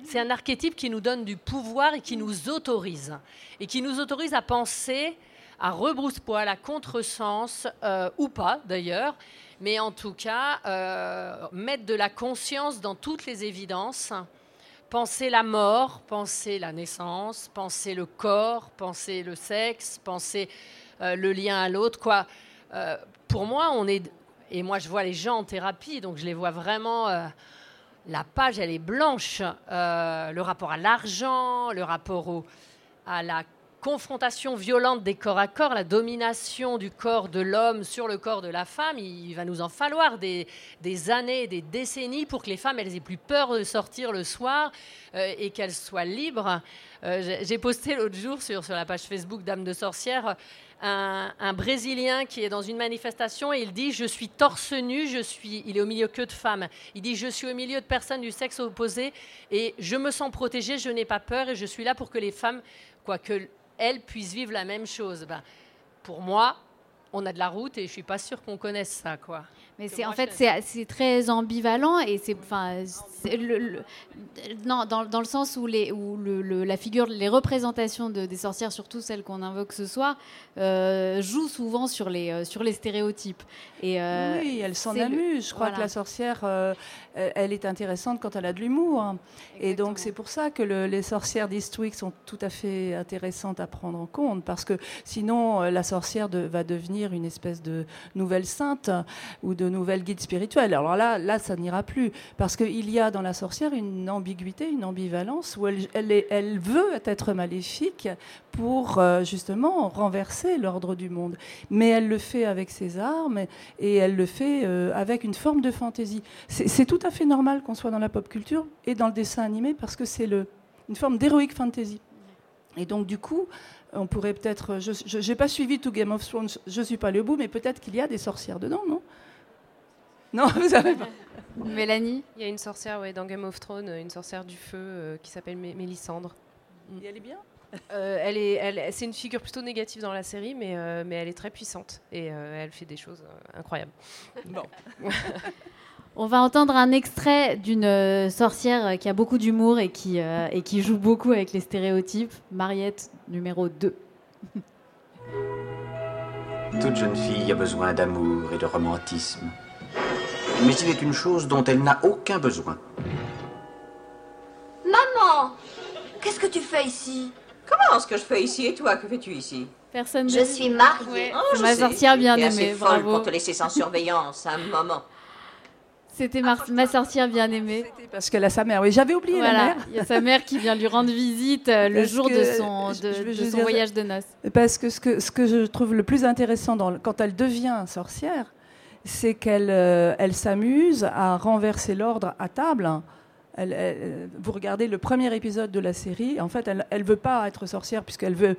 C'est un archétype qui nous donne du pouvoir et qui nous autorise et qui nous autorise à penser à rebrousse-poil, à contresens euh, ou pas d'ailleurs, mais en tout cas euh, mettre de la conscience dans toutes les évidences. Penser la mort, penser la naissance, penser le corps, penser le sexe, penser euh, le lien à l'autre. Quoi. Euh, pour moi, on est. Et moi, je vois les gens en thérapie, donc je les vois vraiment. Euh, la page, elle est blanche. le rapport à l'argent, le rapport au, à la confrontation violente des corps à corps, la domination du corps de l'homme sur le corps de la femme. Il va nous en falloir des, années, des décennies pour que les femmes elles aient plus peur de sortir le soir et qu'elles soient libres. J'ai posté l'autre jour sur, sur la page Facebook Dame de Sorcière un, Brésilien qui est dans une manifestation et il dit Je suis torse nu, je suis. Il est au milieu que de femmes. Il dit Je suis au milieu de personnes du sexe opposé et je me sens protégée, je n'ai pas peur et je suis là pour que les femmes, quoique elles puissent vivre la même chose. Ben, pour moi, on a de la route et je suis pas sûre qu'on connaisse ça, quoi. Mais c'est en fait c'est très ambivalent et c'est enfin le, non dans, dans, le sens où les où le, la figure les représentations de, des sorcières surtout celles qu'on invoque ce soir euh, jouent souvent sur les euh, sur les stéréotypes et euh, oui elles s'en amusent. Je crois que la sorcière elle est intéressante quand elle a de l'humour et donc c'est pour ça que les sorcières d'Eastwick sont tout à fait intéressantes à prendre en compte parce que sinon la sorcière de, va devenir une espèce de nouvelle sainte ou de nouvelle guide spirituelle. Alors là, là ça n'ira plus, parce qu'il y a dans la sorcière une ambiguïté, une ambivalence, où elle, elle, elle veut être maléfique pour euh, justement renverser l'ordre du monde. Mais elle le fait avec ses armes et elle le fait euh, avec une forme de fantaisie. C'est tout à fait normal qu'on soit dans la pop culture et dans le dessin animé, parce que c'est une forme d'héroïque fantasy. Et donc, du coup, on pourrait peut-être. Je n'ai pas suivi tout Game of Thrones, je ne suis pas le bout, mais peut-être qu'il y a des sorcières dedans, non? Non, [laughs] vous savez pas. Mélanie? Il y a une sorcière ouais, dans Game of Thrones, une sorcière du feu euh, qui s'appelle Mélisandre. Et elle est bien? Euh, elle est, elle, c'est une figure plutôt négative dans la série, mais, euh, mais elle est très puissante et elle fait des choses incroyables. Bon. [laughs] On va entendre un extrait d'une sorcière qui a beaucoup d'humour et qui, et qui joue beaucoup avec les stéréotypes. Mariette, numéro 2. Toute jeune fille a besoin d'amour et de romantisme mais il est une chose dont elle n'a aucun besoin. Maman Qu'est-ce que tu fais ici? Comment ce que je fais ici? Et toi, que fais-tu ici? Personne. Je suis mariée. Oh, ma sorcière bien aimée, bravo. pour te laisser sans surveillance un moment. C'était ma, ma, sorcière bien aimée. Parce qu'elle a sa mère. Oui, j'avais oublié la mère. Il y a sa mère qui vient lui rendre visite euh, le jour de son, de, son voyage de noces. Parce que ce, que ce que je trouve le plus intéressant dans, quand elle devient sorcière, c'est qu'elle euh, elle s'amuse à renverser l'ordre à table. Vous regardez le premier épisode de la série, en fait, elle ne veut pas être sorcière puisqu'elle veut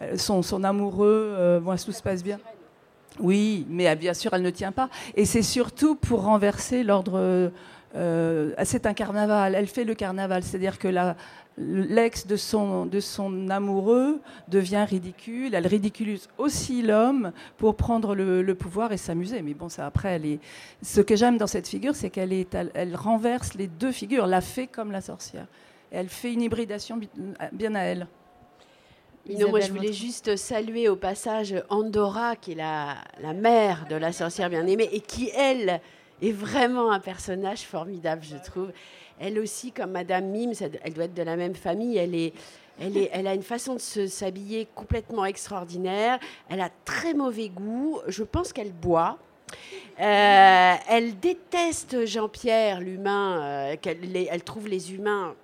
euh, son, amoureux, euh, tout se passe bien. Oui, mais bien sûr, elle ne tient pas. Et c'est surtout pour renverser l'ordre. c'est un carnaval. Elle fait le carnaval, c'est-à-dire que la, l'ex de son, de son amoureux devient ridicule. Elle ridiculise aussi l'homme pour prendre le, pouvoir et s'amuser. Mais bon, ça après, elle est... ce que j'aime dans cette figure, c'est qu'elle est, elle, renverse les deux figures, la fée comme la sorcière. elle fait une hybridation bien à elle. Non, moi, je voulais juste saluer au passage Andorra, qui est la, la mère de la sorcière bien-aimée, et qui, elle, est vraiment un personnage formidable, je trouve elle aussi, comme Madame Mims, elle doit être de la même famille, elle est, elle, est, elle, a une façon de s'habiller complètement extraordinaire. Elle a très mauvais goût. Je pense qu'elle boit. Euh, elle déteste Jean-Pierre, l'humain. Euh, elle trouve les humains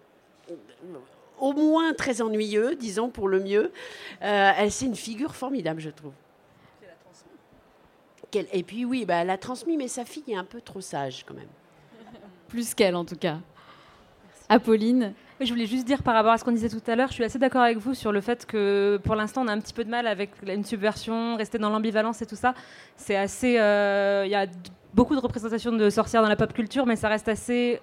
euh, au moins très ennuyeux, disons pour le mieux. elle, c'est une figure formidable, je trouve. Et puis oui, bah, elle a transmis, mais sa fille est un peu trop sage quand même. Plus qu'elle en tout cas. Apolline je voulais juste dire par rapport à ce qu'on disait tout à l'heure, je suis assez d'accord avec vous sur le fait que pour l'instant on a un petit peu de mal avec une subversion, rester dans l'ambivalence et tout ça. C'est assez, euh, il y a beaucoup de représentations de sorcières dans la pop culture, mais ça reste assez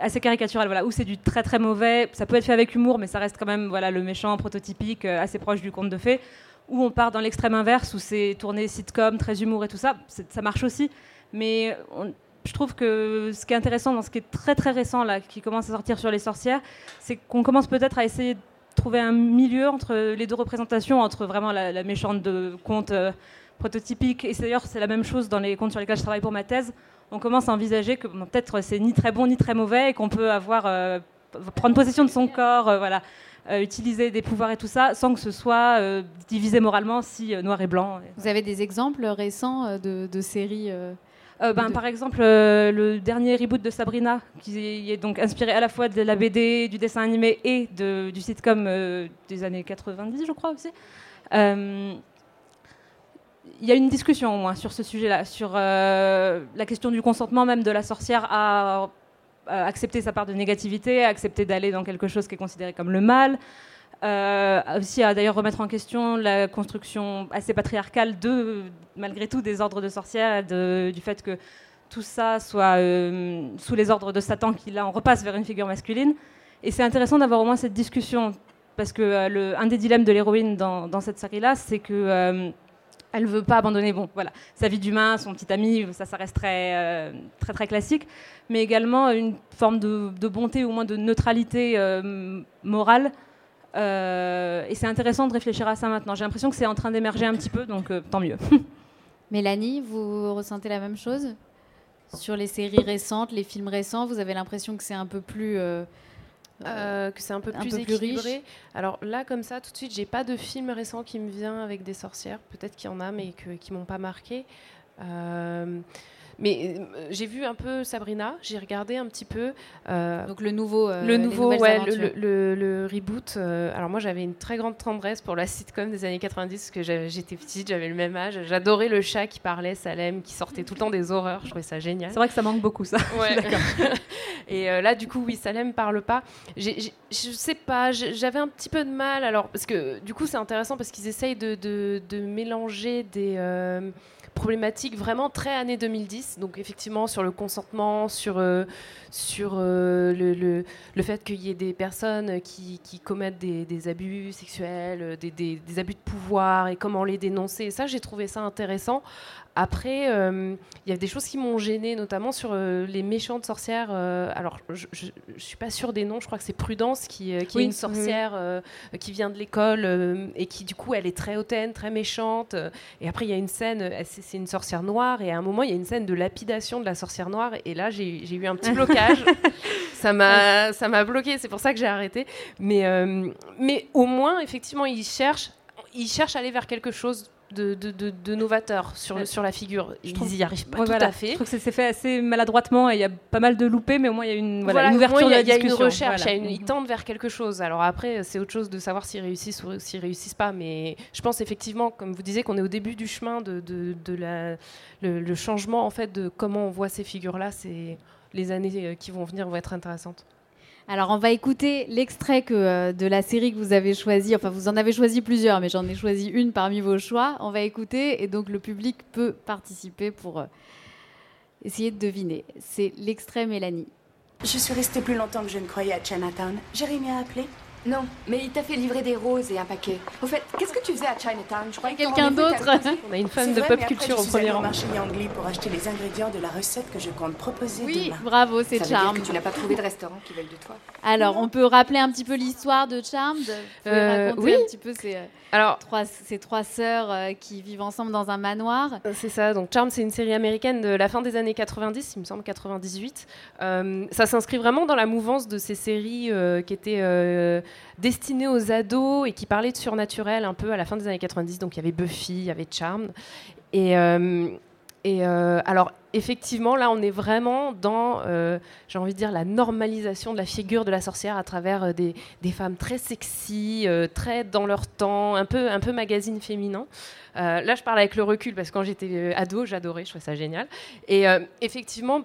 assez caricatural, voilà, où c'est du très très mauvais, ça peut être fait avec humour, mais ça reste quand même voilà, le méchant prototypique, euh, assez proche du conte de fées, ou on part dans l'extrême inverse, où c'est tourné sitcom, très humour et tout ça, ça marche aussi, mais on, je trouve que ce qui est intéressant dans ce qui est très très récent là, qui commence à sortir sur les sorcières, c'est qu'on commence peut-être à essayer de trouver un milieu entre les deux représentations, entre vraiment la, méchante de conte euh, prototypique, et d'ailleurs c'est la même chose dans les contes sur lesquels je travaille pour ma thèse. On commence à envisager que peut-être c'est ni très bon ni très mauvais et qu'on peut avoir euh, prendre possession de son corps, euh, voilà, utiliser des pouvoirs et tout ça, sans que ce soit divisé moralement si noir et blanc. Vous avez des exemples récents de séries ben, Par exemple, le dernier reboot de Sabrina, qui est donc inspiré à la fois de la BD, du dessin animé et de, du sitcom des années 90, je crois aussi. il y a une discussion au moins sur ce sujet-là, sur la question du consentement même de la sorcière à accepter sa part de négativité, accepter d'aller dans quelque chose qui est considéré comme le mal. Euh, aussi à d'ailleurs remettre en question la construction assez patriarcale de, malgré tout, des ordres de sorcières, du fait que tout ça soit euh, sous les ordres de Satan qui là on repasse vers une figure masculine. Et c'est intéressant d'avoir au moins cette discussion parce que euh, un des dilemmes de l'héroïne dans, cette série-là, c'est que elle veut pas abandonner bon voilà sa vie d'humain son petit ami ça ça reste très très très classique mais également une forme de, de bonté ou au moins de neutralité morale euh, et c'est intéressant de réfléchir à ça maintenant. J'ai l'impression que c'est en train d'émerger un petit peu, donc euh, tant mieux. [laughs] Mélanie, vous ressentez la même chose? Sur les séries récentes, les films récents, vous avez l'impression que c'est un peu plus... Euh, que c'est un peu plus équilibré. riche. Alors là, comme ça, tout de suite, j'ai pas de film récent qui me vient avec des sorcières. Peut-être qu'il y en a, mais que, qui m'ont pas marqué. Mais euh, j'ai vu un peu Sabrina, j'ai regardé un petit peu. Euh, Donc le nouveau, euh, le nouveau, ouais, le, le, reboot. alors moi, j'avais une très grande tendresse pour la sitcom des années 90 parce que j'étais petite, j'avais le même âge. J'adorais le chat qui parlait, Salem, qui sortait tout le temps des horreurs. Je trouvais ça génial. C'est vrai que ça manque beaucoup, ça. Ouais. [laughs] [laughs] Et là, du coup, oui, Salem parle pas. je sais pas, j'avais un petit peu de mal. Alors parce que du coup, c'est intéressant parce qu'ils essayent de, de, de, mélanger des problématique vraiment très année 2010. Donc effectivement sur le consentement, sur, euh, sur euh, le, le, fait qu'il y ait des personnes qui, qui commettent des, des, abus sexuels, des, des, des, abus de pouvoir et comment les dénoncer. Et ça, j'ai trouvé ça intéressant. Après, euh, il y a des choses qui m'ont gêné, notamment sur euh, les méchantes sorcières. Euh, alors, je ne suis pas sûre des noms, je crois que c'est Prudence qui, qui est une sorcière qui vient de l'école et qui, du coup, elle est très hautaine, très méchante. Et après, il y a une scène, c'est une sorcière noire, et à un moment, il y a une scène de lapidation de la sorcière noire, et là, j'ai eu un petit blocage. [laughs] ça m'a bloqué, c'est pour ça que j'ai arrêté. Mais, mais au moins, effectivement, ils cherchent, ils cherchent à aller vers quelque chose de, de, de, novateur sur, sur la figure. Ils n'y arrivent pas tout à fait. Je trouve que c'est fait assez maladroitement et il y a pas mal de loupés, mais au moins il y a une, voilà, une ouverture de la discussion. Il y a une recherche, ils tendent vers quelque chose. Alors après, c'est autre chose de savoir s'ils réussissent ou s'ils réussissent pas, mais je pense effectivement, comme vous disiez, qu'on est au début du chemin de, de, la, le, changement en fait de comment on voit ces figures-là. C'est les années euh, qui vont venir vont être intéressantes. Alors, on va écouter l'extrait euh, de la série que vous avez choisi. Enfin, vous en avez choisi plusieurs, mais j'en ai choisi une parmi vos choix. On va écouter et donc le public peut participer pour euh, essayer de deviner. C'est l'extrait Mélanie. Je suis restée plus longtemps que je ne croyais à Chinatown. Jérémy a appelé non, mais il t'a fait livrer des roses et un paquet. Au fait, qu'est-ce que tu faisais à Chinatown? Je croyais quelqu'un d'autre. On a une fan de pop culture au premier rang. marché Yangli pour acheter les ingrédients de la recette que je compte proposer oui, bravo, c'est Charm. Veut dire que tu n'as pas trouvé de restaurant qui veuille de toi? Alors, on peut rappeler un petit peu l'histoire de Charm. Euh, oui. un petit peu ces, euh, Alors, trois, ces trois sœurs euh, qui vivent ensemble dans un manoir? C'est ça. Donc, Charm, c'est une série américaine de la fin des années 90, il me semble 98. ça s'inscrit vraiment dans la mouvance de ces séries qui étaient destinées aux ados et qui parlaient de surnaturel un peu à la fin des années 90. Donc il y avait Buffy, il y avait Charmed. Et, euh, euh, alors effectivement, là on est vraiment dans, euh, j'ai envie de dire, la normalisation de la figure de la sorcière à travers des, des, femmes très sexy, très dans leur temps, un peu, un peu magazine féminin. là je parle avec le recul parce que quand j'étais ado, j'adorais, je trouvais ça génial. Et effectivement,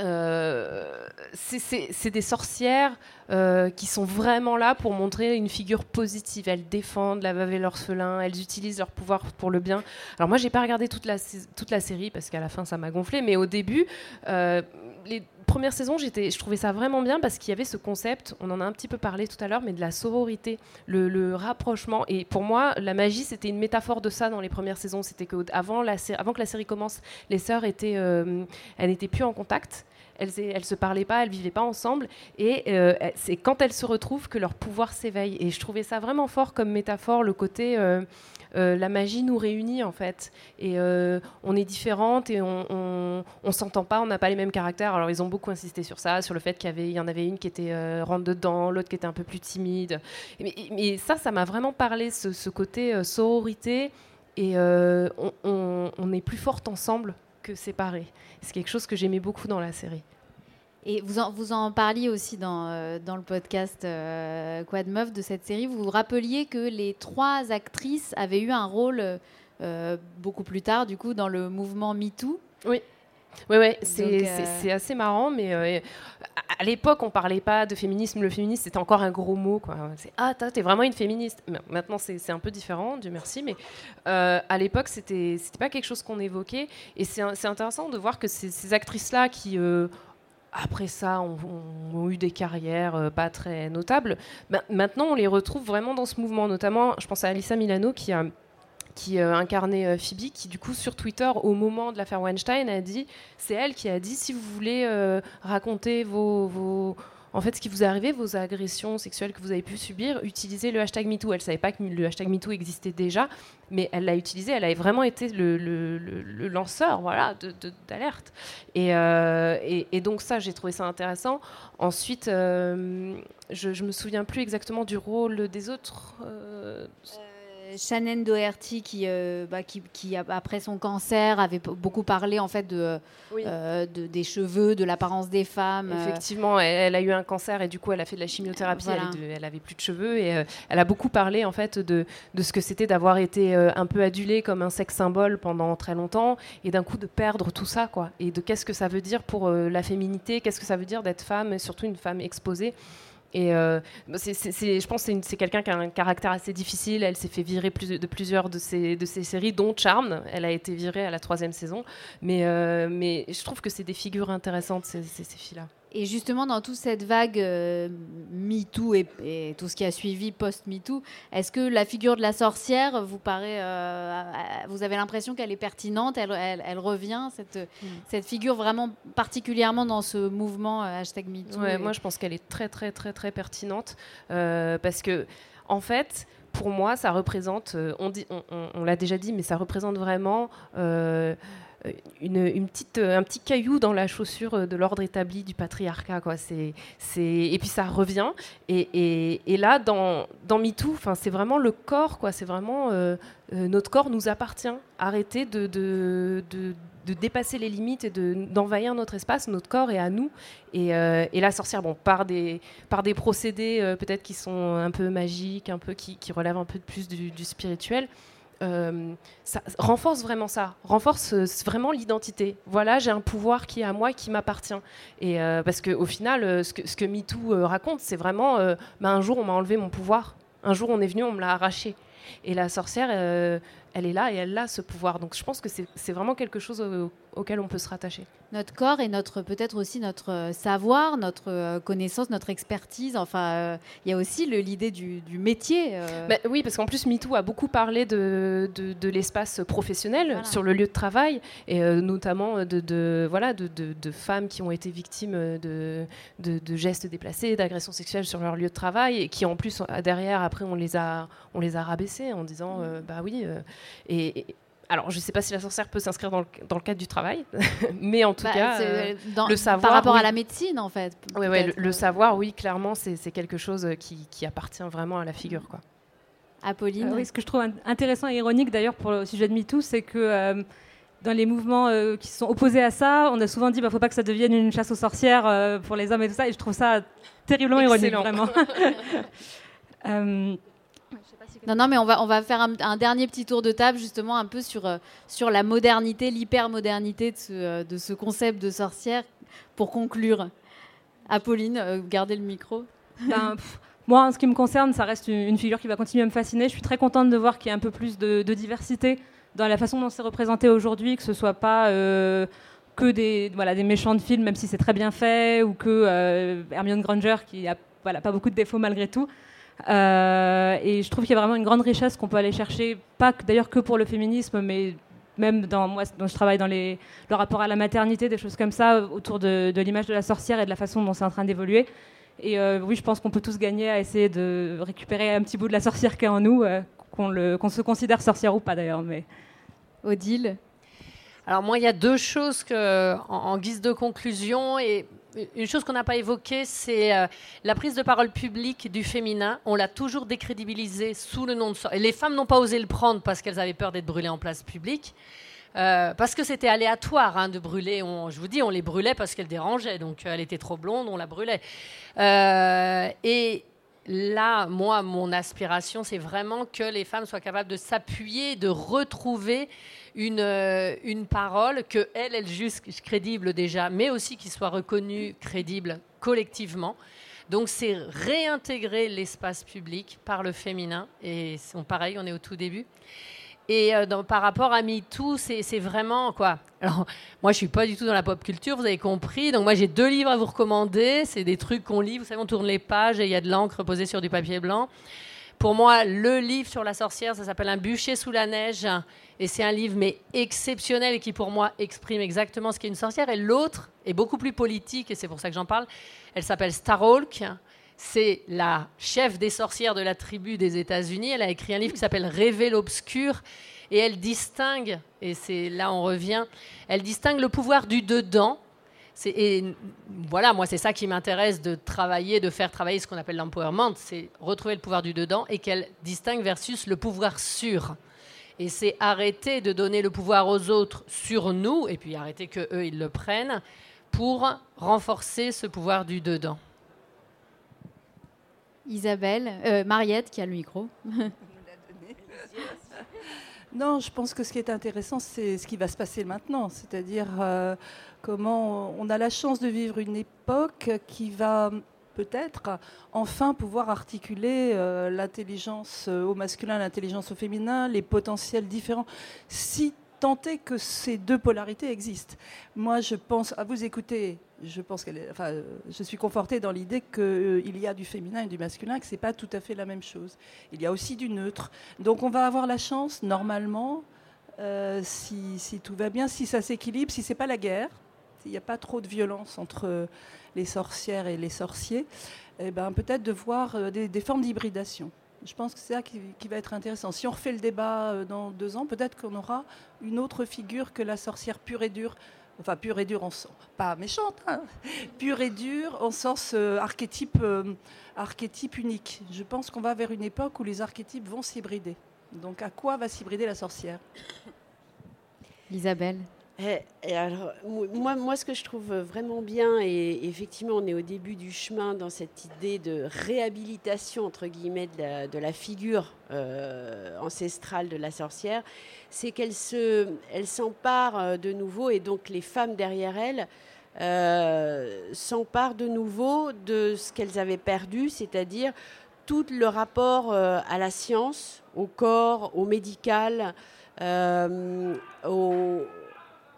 euh, c'est des sorcières euh, qui sont vraiment là pour montrer une figure positive. Elles défendent la veuve et l'orphelin, elles utilisent leur pouvoir pour le bien. Alors moi, j'ai pas regardé toute la, toute la série parce qu'à la fin, ça m'a gonflé, mais au début, euh, les premières saisons, je trouvais ça vraiment bien parce qu'il y avait ce concept, on en a un petit peu parlé tout à l'heure, mais de la sororité, le, rapprochement. Et pour moi, la magie, c'était une métaphore de ça dans les premières saisons. C'était que avant, la, que la série commence, les sœurs étaient, euh, elles n'étaient plus en contact. Elles, elles se parlaient pas, elles vivaient pas ensemble, et euh, c'est quand elles se retrouvent que leur pouvoir s'éveille. Et je trouvais ça vraiment fort comme métaphore, le côté euh, euh, la magie nous réunit en fait. Et on est différentes et on, on, s'entend pas, on n'a pas les mêmes caractères. Alors ils ont beaucoup insisté sur ça, sur le fait qu'il y, en avait une qui était rentre dedans, l'autre qui était un peu plus timide. Mais, ça, ça m'a vraiment parlé, ce, côté sororité. Et on, est plus forte ensemble que séparés. C'est quelque chose que j'aimais beaucoup dans la série. Et vous en, vous en parliez aussi dans, euh, dans le podcast euh, Quad Meuf de cette série. Vous vous rappeliez que les trois actrices avaient eu un rôle euh, beaucoup plus tard, du coup, dans le mouvement MeToo. Oui. Oui, ouais, c'est assez marrant, mais à l'époque, on parlait pas de féminisme. Le féminisme, c'était encore un gros mot. Quoi. Ah, t'es vraiment une féministe. Maintenant, c'est un peu différent, Dieu merci, mais à l'époque, c'était pas quelque chose qu'on évoquait. Et c'est intéressant de voir que ces, ces actrices-là qui après ça, ont, eu des carrières euh, pas très notables. maintenant, on les retrouve vraiment dans ce mouvement, notamment, je pense à Alissa Milano qui a qui euh, incarnait euh, Phoebe, qui du coup sur Twitter au moment de l'affaire Weinstein a dit, c'est elle qui a dit si vous voulez raconter vos, en fait, ce qui vous est arrivé, vos agressions sexuelles que vous avez pu subir, utilisez le hashtag MeToo. Elle ne savait pas que le hashtag MeToo existait déjà, mais elle l'a utilisé. Elle a vraiment été le, lanceur voilà, d'alerte. Euh, et, donc ça, j'ai trouvé ça intéressant. Ensuite, euh, je ne me souviens plus exactement du rôle des autres. Euh, Shannon Doherty qui, euh, bah, qui, après son cancer avait beaucoup parlé en fait de, euh, des cheveux, de l'apparence des femmes. Euh. Effectivement, elle, a eu un cancer et du coup elle a fait de la chimiothérapie. Elle, avait plus de cheveux et elle a beaucoup parlé en fait de, de ce que c'était d'avoir été un peu adulée comme un sexe symbole pendant très longtemps et d'un coup de perdre tout ça quoi. Et de qu'est-ce que ça veut dire pour la féminité, qu'est-ce que ça veut dire d'être femme, et surtout une femme exposée? Et euh, bah, je pense que c'est quelqu'un qui a un caractère assez difficile. Elle s'est fait virer de plusieurs de ses, séries, dont Charmed. Elle a été virée à la troisième saison. Mais, euh, mais je trouve que c'est des figures intéressantes, ces, ces filles-là. Et justement, dans toute cette vague euh, MeToo et, tout ce qui a suivi post-MeToo, est-ce que la figure de la sorcière vous paraît. Euh, vous avez l'impression qu'elle est pertinente, elle, elle, revient, cette, mm. cette figure vraiment particulièrement dans ce mouvement euh, hashtag MeToo ouais, Moi, je pense qu'elle est très, très, très, très pertinente parce que, en fait, pour moi, ça représente, on, dit, on, on l'a déjà dit, mais ça représente vraiment une, petite, un petit caillou dans la chaussure de l'ordre établi du patriarcat. Quoi. C'est, c'est... Et puis ça revient. Et, et, là, dans, dans MeToo, c'est vraiment le corps. Quoi. C'est vraiment euh, euh, notre corps nous appartient. Arrêtez de, de, de, de dépasser les limites et de, d'envahir notre espace. Notre corps est à nous. Et, euh, et la sorcière, bon, par des, par des procédés peut-être qui sont un peu magiques, un peu qui, relèvent un peu plus du spirituel. Euh, ça renforce vraiment ça, renforce euh, vraiment l'identité. Voilà, j'ai un pouvoir qui est à moi, qui m'appartient. Et euh, parce qu'au final, ce que, ce MeToo raconte, c'est vraiment, bah, un jour on m'a enlevé mon pouvoir, un jour on est venu, on me l'a arraché. Et la sorcière, elle est là et elle a ce pouvoir. Donc je pense que c'est vraiment quelque chose auquel on peut se rattacher. Notre corps et notre peut-être aussi notre euh, savoir, notre euh, connaissance, notre expertise. Enfin, euh, il y a aussi l'idée du, métier. Bah oui, parce qu'en plus MeToo a beaucoup parlé de, de, l'espace professionnel sur le lieu de travail et notamment de, de voilà de, femmes qui ont été victimes de, gestes déplacés, d'agressions sexuelles sur leur lieu de travail et qui en plus derrière après on les a on les a rabaissés en disant mm. bah oui et alors, je ne sais pas si la sorcière peut s'inscrire dans, le, cadre du travail, [laughs] mais en tout bah, cas, euh, le savoir. Par rapport à la médecine, en fait. Oui, le, savoir, oui, clairement, c'est quelque chose qui, appartient vraiment à la figure. Quoi. Apolline Oui, ce que je trouve intéressant et ironique d'ailleurs pour le sujet de MeToo, c'est que. Euh, dans les mouvements euh, qui sont opposés à ça, on a souvent dit qu'il bah, ne faut pas que ça devienne une chasse aux sorcières pour les hommes et tout ça, et je trouve ça terriblement ironique, vraiment. [laughs] [laughs] Non, non, mais on va, on va faire un, dernier petit tour de table justement un peu sur, euh, sur la modernité, l'hyper-modernité de ce, euh, de ce concept de sorcière pour conclure. Apolline, euh, gardez le micro. Ben, moi, en ce qui me concerne, ça reste une, figure qui va continuer à me fasciner. Je suis très contente de voir qu'il y a un peu plus de, diversité dans la façon dont c'est représenté aujourd'hui, que ce soit pas que des, voilà, des méchants de films, même si c'est très bien fait, ou que Hermione Granger, qui a voilà, pas beaucoup de défauts malgré tout. Euh, et je trouve qu'il y a vraiment une grande richesse qu'on peut aller chercher, pas d'ailleurs que pour le féminisme, mais même dans moi, dont je travaille dans les, le rapport à la maternité, des choses comme ça, autour de, l'image de la sorcière et de la façon dont c'est en train d'évoluer. Et euh, oui, je pense qu'on peut tous gagner à essayer de récupérer un petit bout de la sorcière qui est en nous, euh, qu'on se considère sorcière ou pas d'ailleurs. Mais Odile? Alors moi, il y a deux choses que, en guise de conclusion et une chose qu'on n'a pas évoquée, c'est euh, la prise de parole publique du féminin. On l'a toujours décrédibilisé sous le nom de... Les femmes n'ont pas osé le prendre parce qu'elles avaient peur d'être brûlées en place publique. Euh, parce que c'était aléatoire hein, de brûler. je vous dis, on les brûlait parce qu'elle dérangeait. Donc elle était trop blonde, on la brûlait. et là, moi, mon aspiration, c'est vraiment que les femmes soient capables de s'appuyer, de retrouver une, euh, une parole que elle, elle juge crédible déjà, mais aussi qui soit reconnue crédible collectivement. Donc c'est réintégrer l'espace public par le féminin. Et c'est pareil, on est au tout début. Et euh, par rapport à MeToo, c'est vraiment quoi Alors, moi, je suis pas du tout dans la pop culture, vous avez compris. Donc, moi, j'ai deux livres à vous recommander. C'est des trucs qu'on lit. Vous savez, on tourne les pages et il y a de l'encre posée sur du papier blanc. Pour moi, le livre sur la sorcière, ça s'appelle Un bûcher sous la neige. Et c'est un livre, mais exceptionnel qui, pour moi, exprime exactement ce qu'est une sorcière. Et l'autre est beaucoup plus politique, et c'est pour ça que j'en parle. Elle s'appelle Starhawk. C'est la chef des sorcières de la tribu des États-Unis. Elle a écrit un livre qui s'appelle Rêver l'obscur. Et elle distingue, et c'est là on revient, elle distingue le pouvoir du dedans. Et voilà, moi c'est ça qui m'intéresse de travailler, de faire travailler ce qu'on appelle l'empowerment, c'est retrouver le pouvoir du dedans et qu'elle distingue versus le pouvoir sur. Et c'est arrêter de donner le pouvoir aux autres sur nous, et puis arrêter que eux ils le prennent, pour renforcer ce pouvoir du dedans. Isabelle, euh, Mariette qui a le micro. [laughs] non, je pense que ce qui est intéressant, c'est ce qui va se passer maintenant, c'est-à-dire euh, comment on a la chance de vivre une époque qui va peut-être enfin pouvoir articuler euh, l'intelligence au masculin, l'intelligence au féminin, les potentiels différents. Si tenter que ces deux polarités existent. Moi, je pense, à vous écouter, je pense qu'elle, enfin, je suis confortée dans l'idée qu'il euh, y a du féminin et du masculin, que c'est pas tout à fait la même chose. Il y a aussi du neutre. Donc, on va avoir la chance, normalement, euh, si, tout va bien, si ça s'équilibre, si c'est pas la guerre, s'il n'y a pas trop de violence entre les sorcières et les sorciers, eh ben, peut-être de voir euh, des formes d'hybridation. Je pense que c'est ça qui, va être intéressant. Si on refait le débat euh, dans deux ans, peut-être qu'on aura une autre figure que la sorcière pure et dure. Enfin, pure et dure en sens, pas méchante, hein [laughs] pure et dure en sens euh, archétype, archétype unique. Je pense qu'on va vers une époque où les archétypes vont s'hybrider. Donc, à quoi va s'hybrider la sorcière? Isabelle et, alors, moi, moi, ce que je trouve vraiment bien, et effectivement, on est au début du chemin dans cette idée de réhabilitation, entre guillemets, de la, figure euh, ancestrale de la sorcière, c'est qu'elle se, elle s'empare euh, de nouveau, et donc les femmes derrière elle euh, s'emparent de nouveau de ce qu'elles avaient perdu, c'est-à-dire tout le rapport à la science, au corps, au médical, au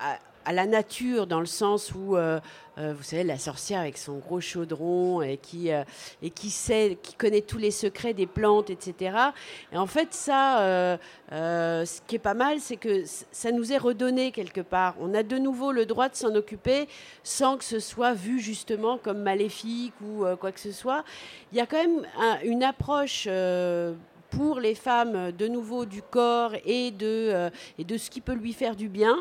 à, la nature, dans le sens où, euh, euh, vous savez, la sorcière avec son gros chaudron et qui, euh, et qui sait, qui connaît tous les secrets des plantes, etc. Et en fait, ça, ce qui est pas mal, c'est que ça nous est redonné quelque part. On a de nouveau le droit de s'en occuper sans que ce soit vu justement comme maléfique ou quoi que ce soit. Il y a quand même une approche pour les femmes de nouveau du corps et de, euh, et de ce qui peut lui faire du bien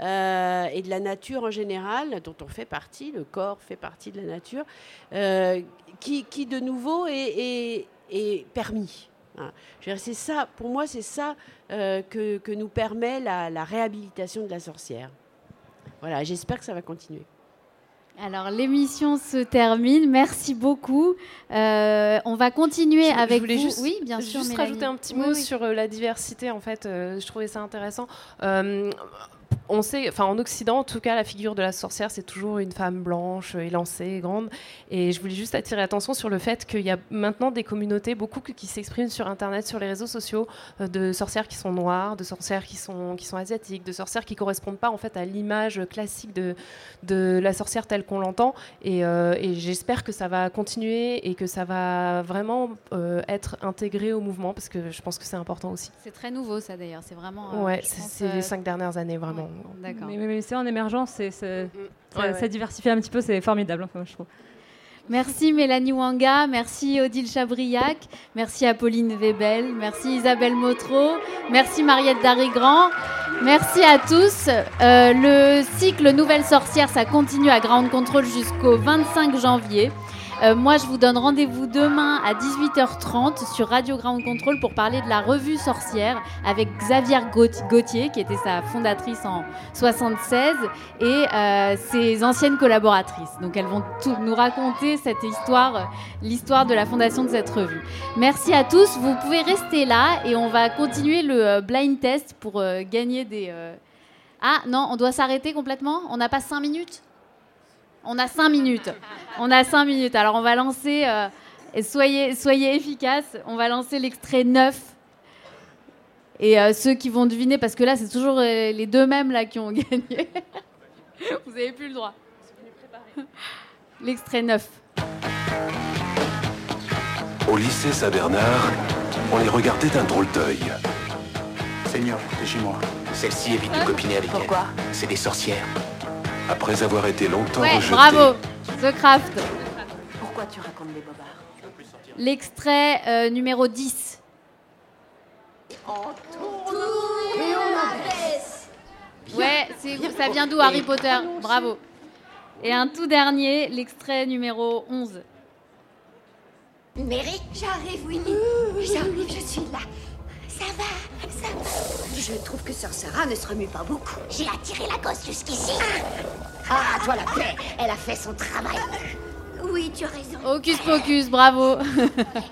euh, et de la nature en général, dont on fait partie, le corps fait partie de la nature, euh, qui, qui, de nouveau est, est, permis. Hein. C'est ça, pour moi, c'est ça que, que, nous permet la, la réhabilitation de la sorcière. Voilà, j'espère que ça va continuer. Alors l'émission se termine. Merci beaucoup. Euh, on va continuer avec je voulais Juste, oui, bien sûr. Juste rajouter un petit mot sur euh, la diversité. En fait, euh, je trouvais ça intéressant on sait, enfin en Occident en tout cas, la figure de la sorcière c'est toujours une femme blanche, élancée, grande. Et je voulais juste attirer l'attention sur le fait qu'il y a maintenant des communautés, beaucoup qui s'expriment sur Internet, sur les réseaux sociaux, euh, de sorcières qui sont noires, de sorcières qui sont, qui sont asiatiques, de sorcières qui correspondent pas en fait à l'image classique de, de la sorcière telle qu'on l'entend. Et, euh, j'espère que ça va continuer et que ça va vraiment euh, être intégré au mouvement parce que je pense que c'est important aussi. C'est très nouveau ça d'ailleurs, c'est vraiment. ouais, c'est les cinq dernières années vraiment. D'accord. Mais, c'est en émergence, c'est, ça, diversifie un petit peu, c'est formidable, enfin, je trouve. Merci Mélanie Wanga, merci Odile Chabriac, merci Apolline Webel, merci Isabelle Motro, merci Mariette Darigrand, merci à tous. Euh, le cycle Nouvelle Sorcière, ça continue à Ground Control jusqu'au 25 janvier. Euh, moi, je vous donne rendez-vous demain à 18h30 sur Radio Ground Control pour parler de la revue Sorcière avec Xavier Gauthier, qui était sa fondatrice en 76, et euh, ses anciennes collaboratrices. Donc, elles vont nous raconter cette histoire, l'histoire de la fondation de cette revue. Merci à tous. Vous pouvez rester là et on va continuer le euh, blind test pour gagner des. Ah non, on doit s'arrêter complètement? On n'a pas 5 minutes? On a cinq minutes. On a cinq minutes. Alors on va lancer, euh, soyez, soyez efficaces, on va lancer l'extrait 9. Et euh, ceux qui vont deviner, parce que là c'est toujours euh, les deux mêmes là qui ont [laughs] gagné. Vous n'avez plus le droit. L'extrait 9. Au lycée Saint-Bernard, on les regardait d'un drôle d'œil. Seigneur, c'est chez moi. Celle-ci évite de copiner avec Pourquoi? C'est des sorcières. Après avoir été longtemps ouais, bravo, The Craft. Pourquoi tu racontes des bobards L'extrait euh, numéro 10. Ouais, ça vient d'où Harry Potter Bravo. Et un tout dernier, l'extrait numéro 11. Mary J'arrive, oui. J'arrive, je suis là. Ça va, ça va. Je trouve que Sœur Sarah ne se remue pas beaucoup. J'ai attiré la gosse jusqu'ici. Ah, toi la paix, elle a fait son travail. Oui, tu as raison. Hocus pocus, bravo.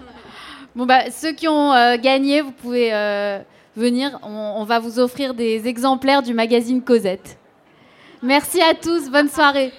[laughs] bon bah ceux qui ont euh, gagné, vous pouvez euh, venir. on va vous offrir des exemplaires du magazine Cosette. Merci à tous, bonne soirée.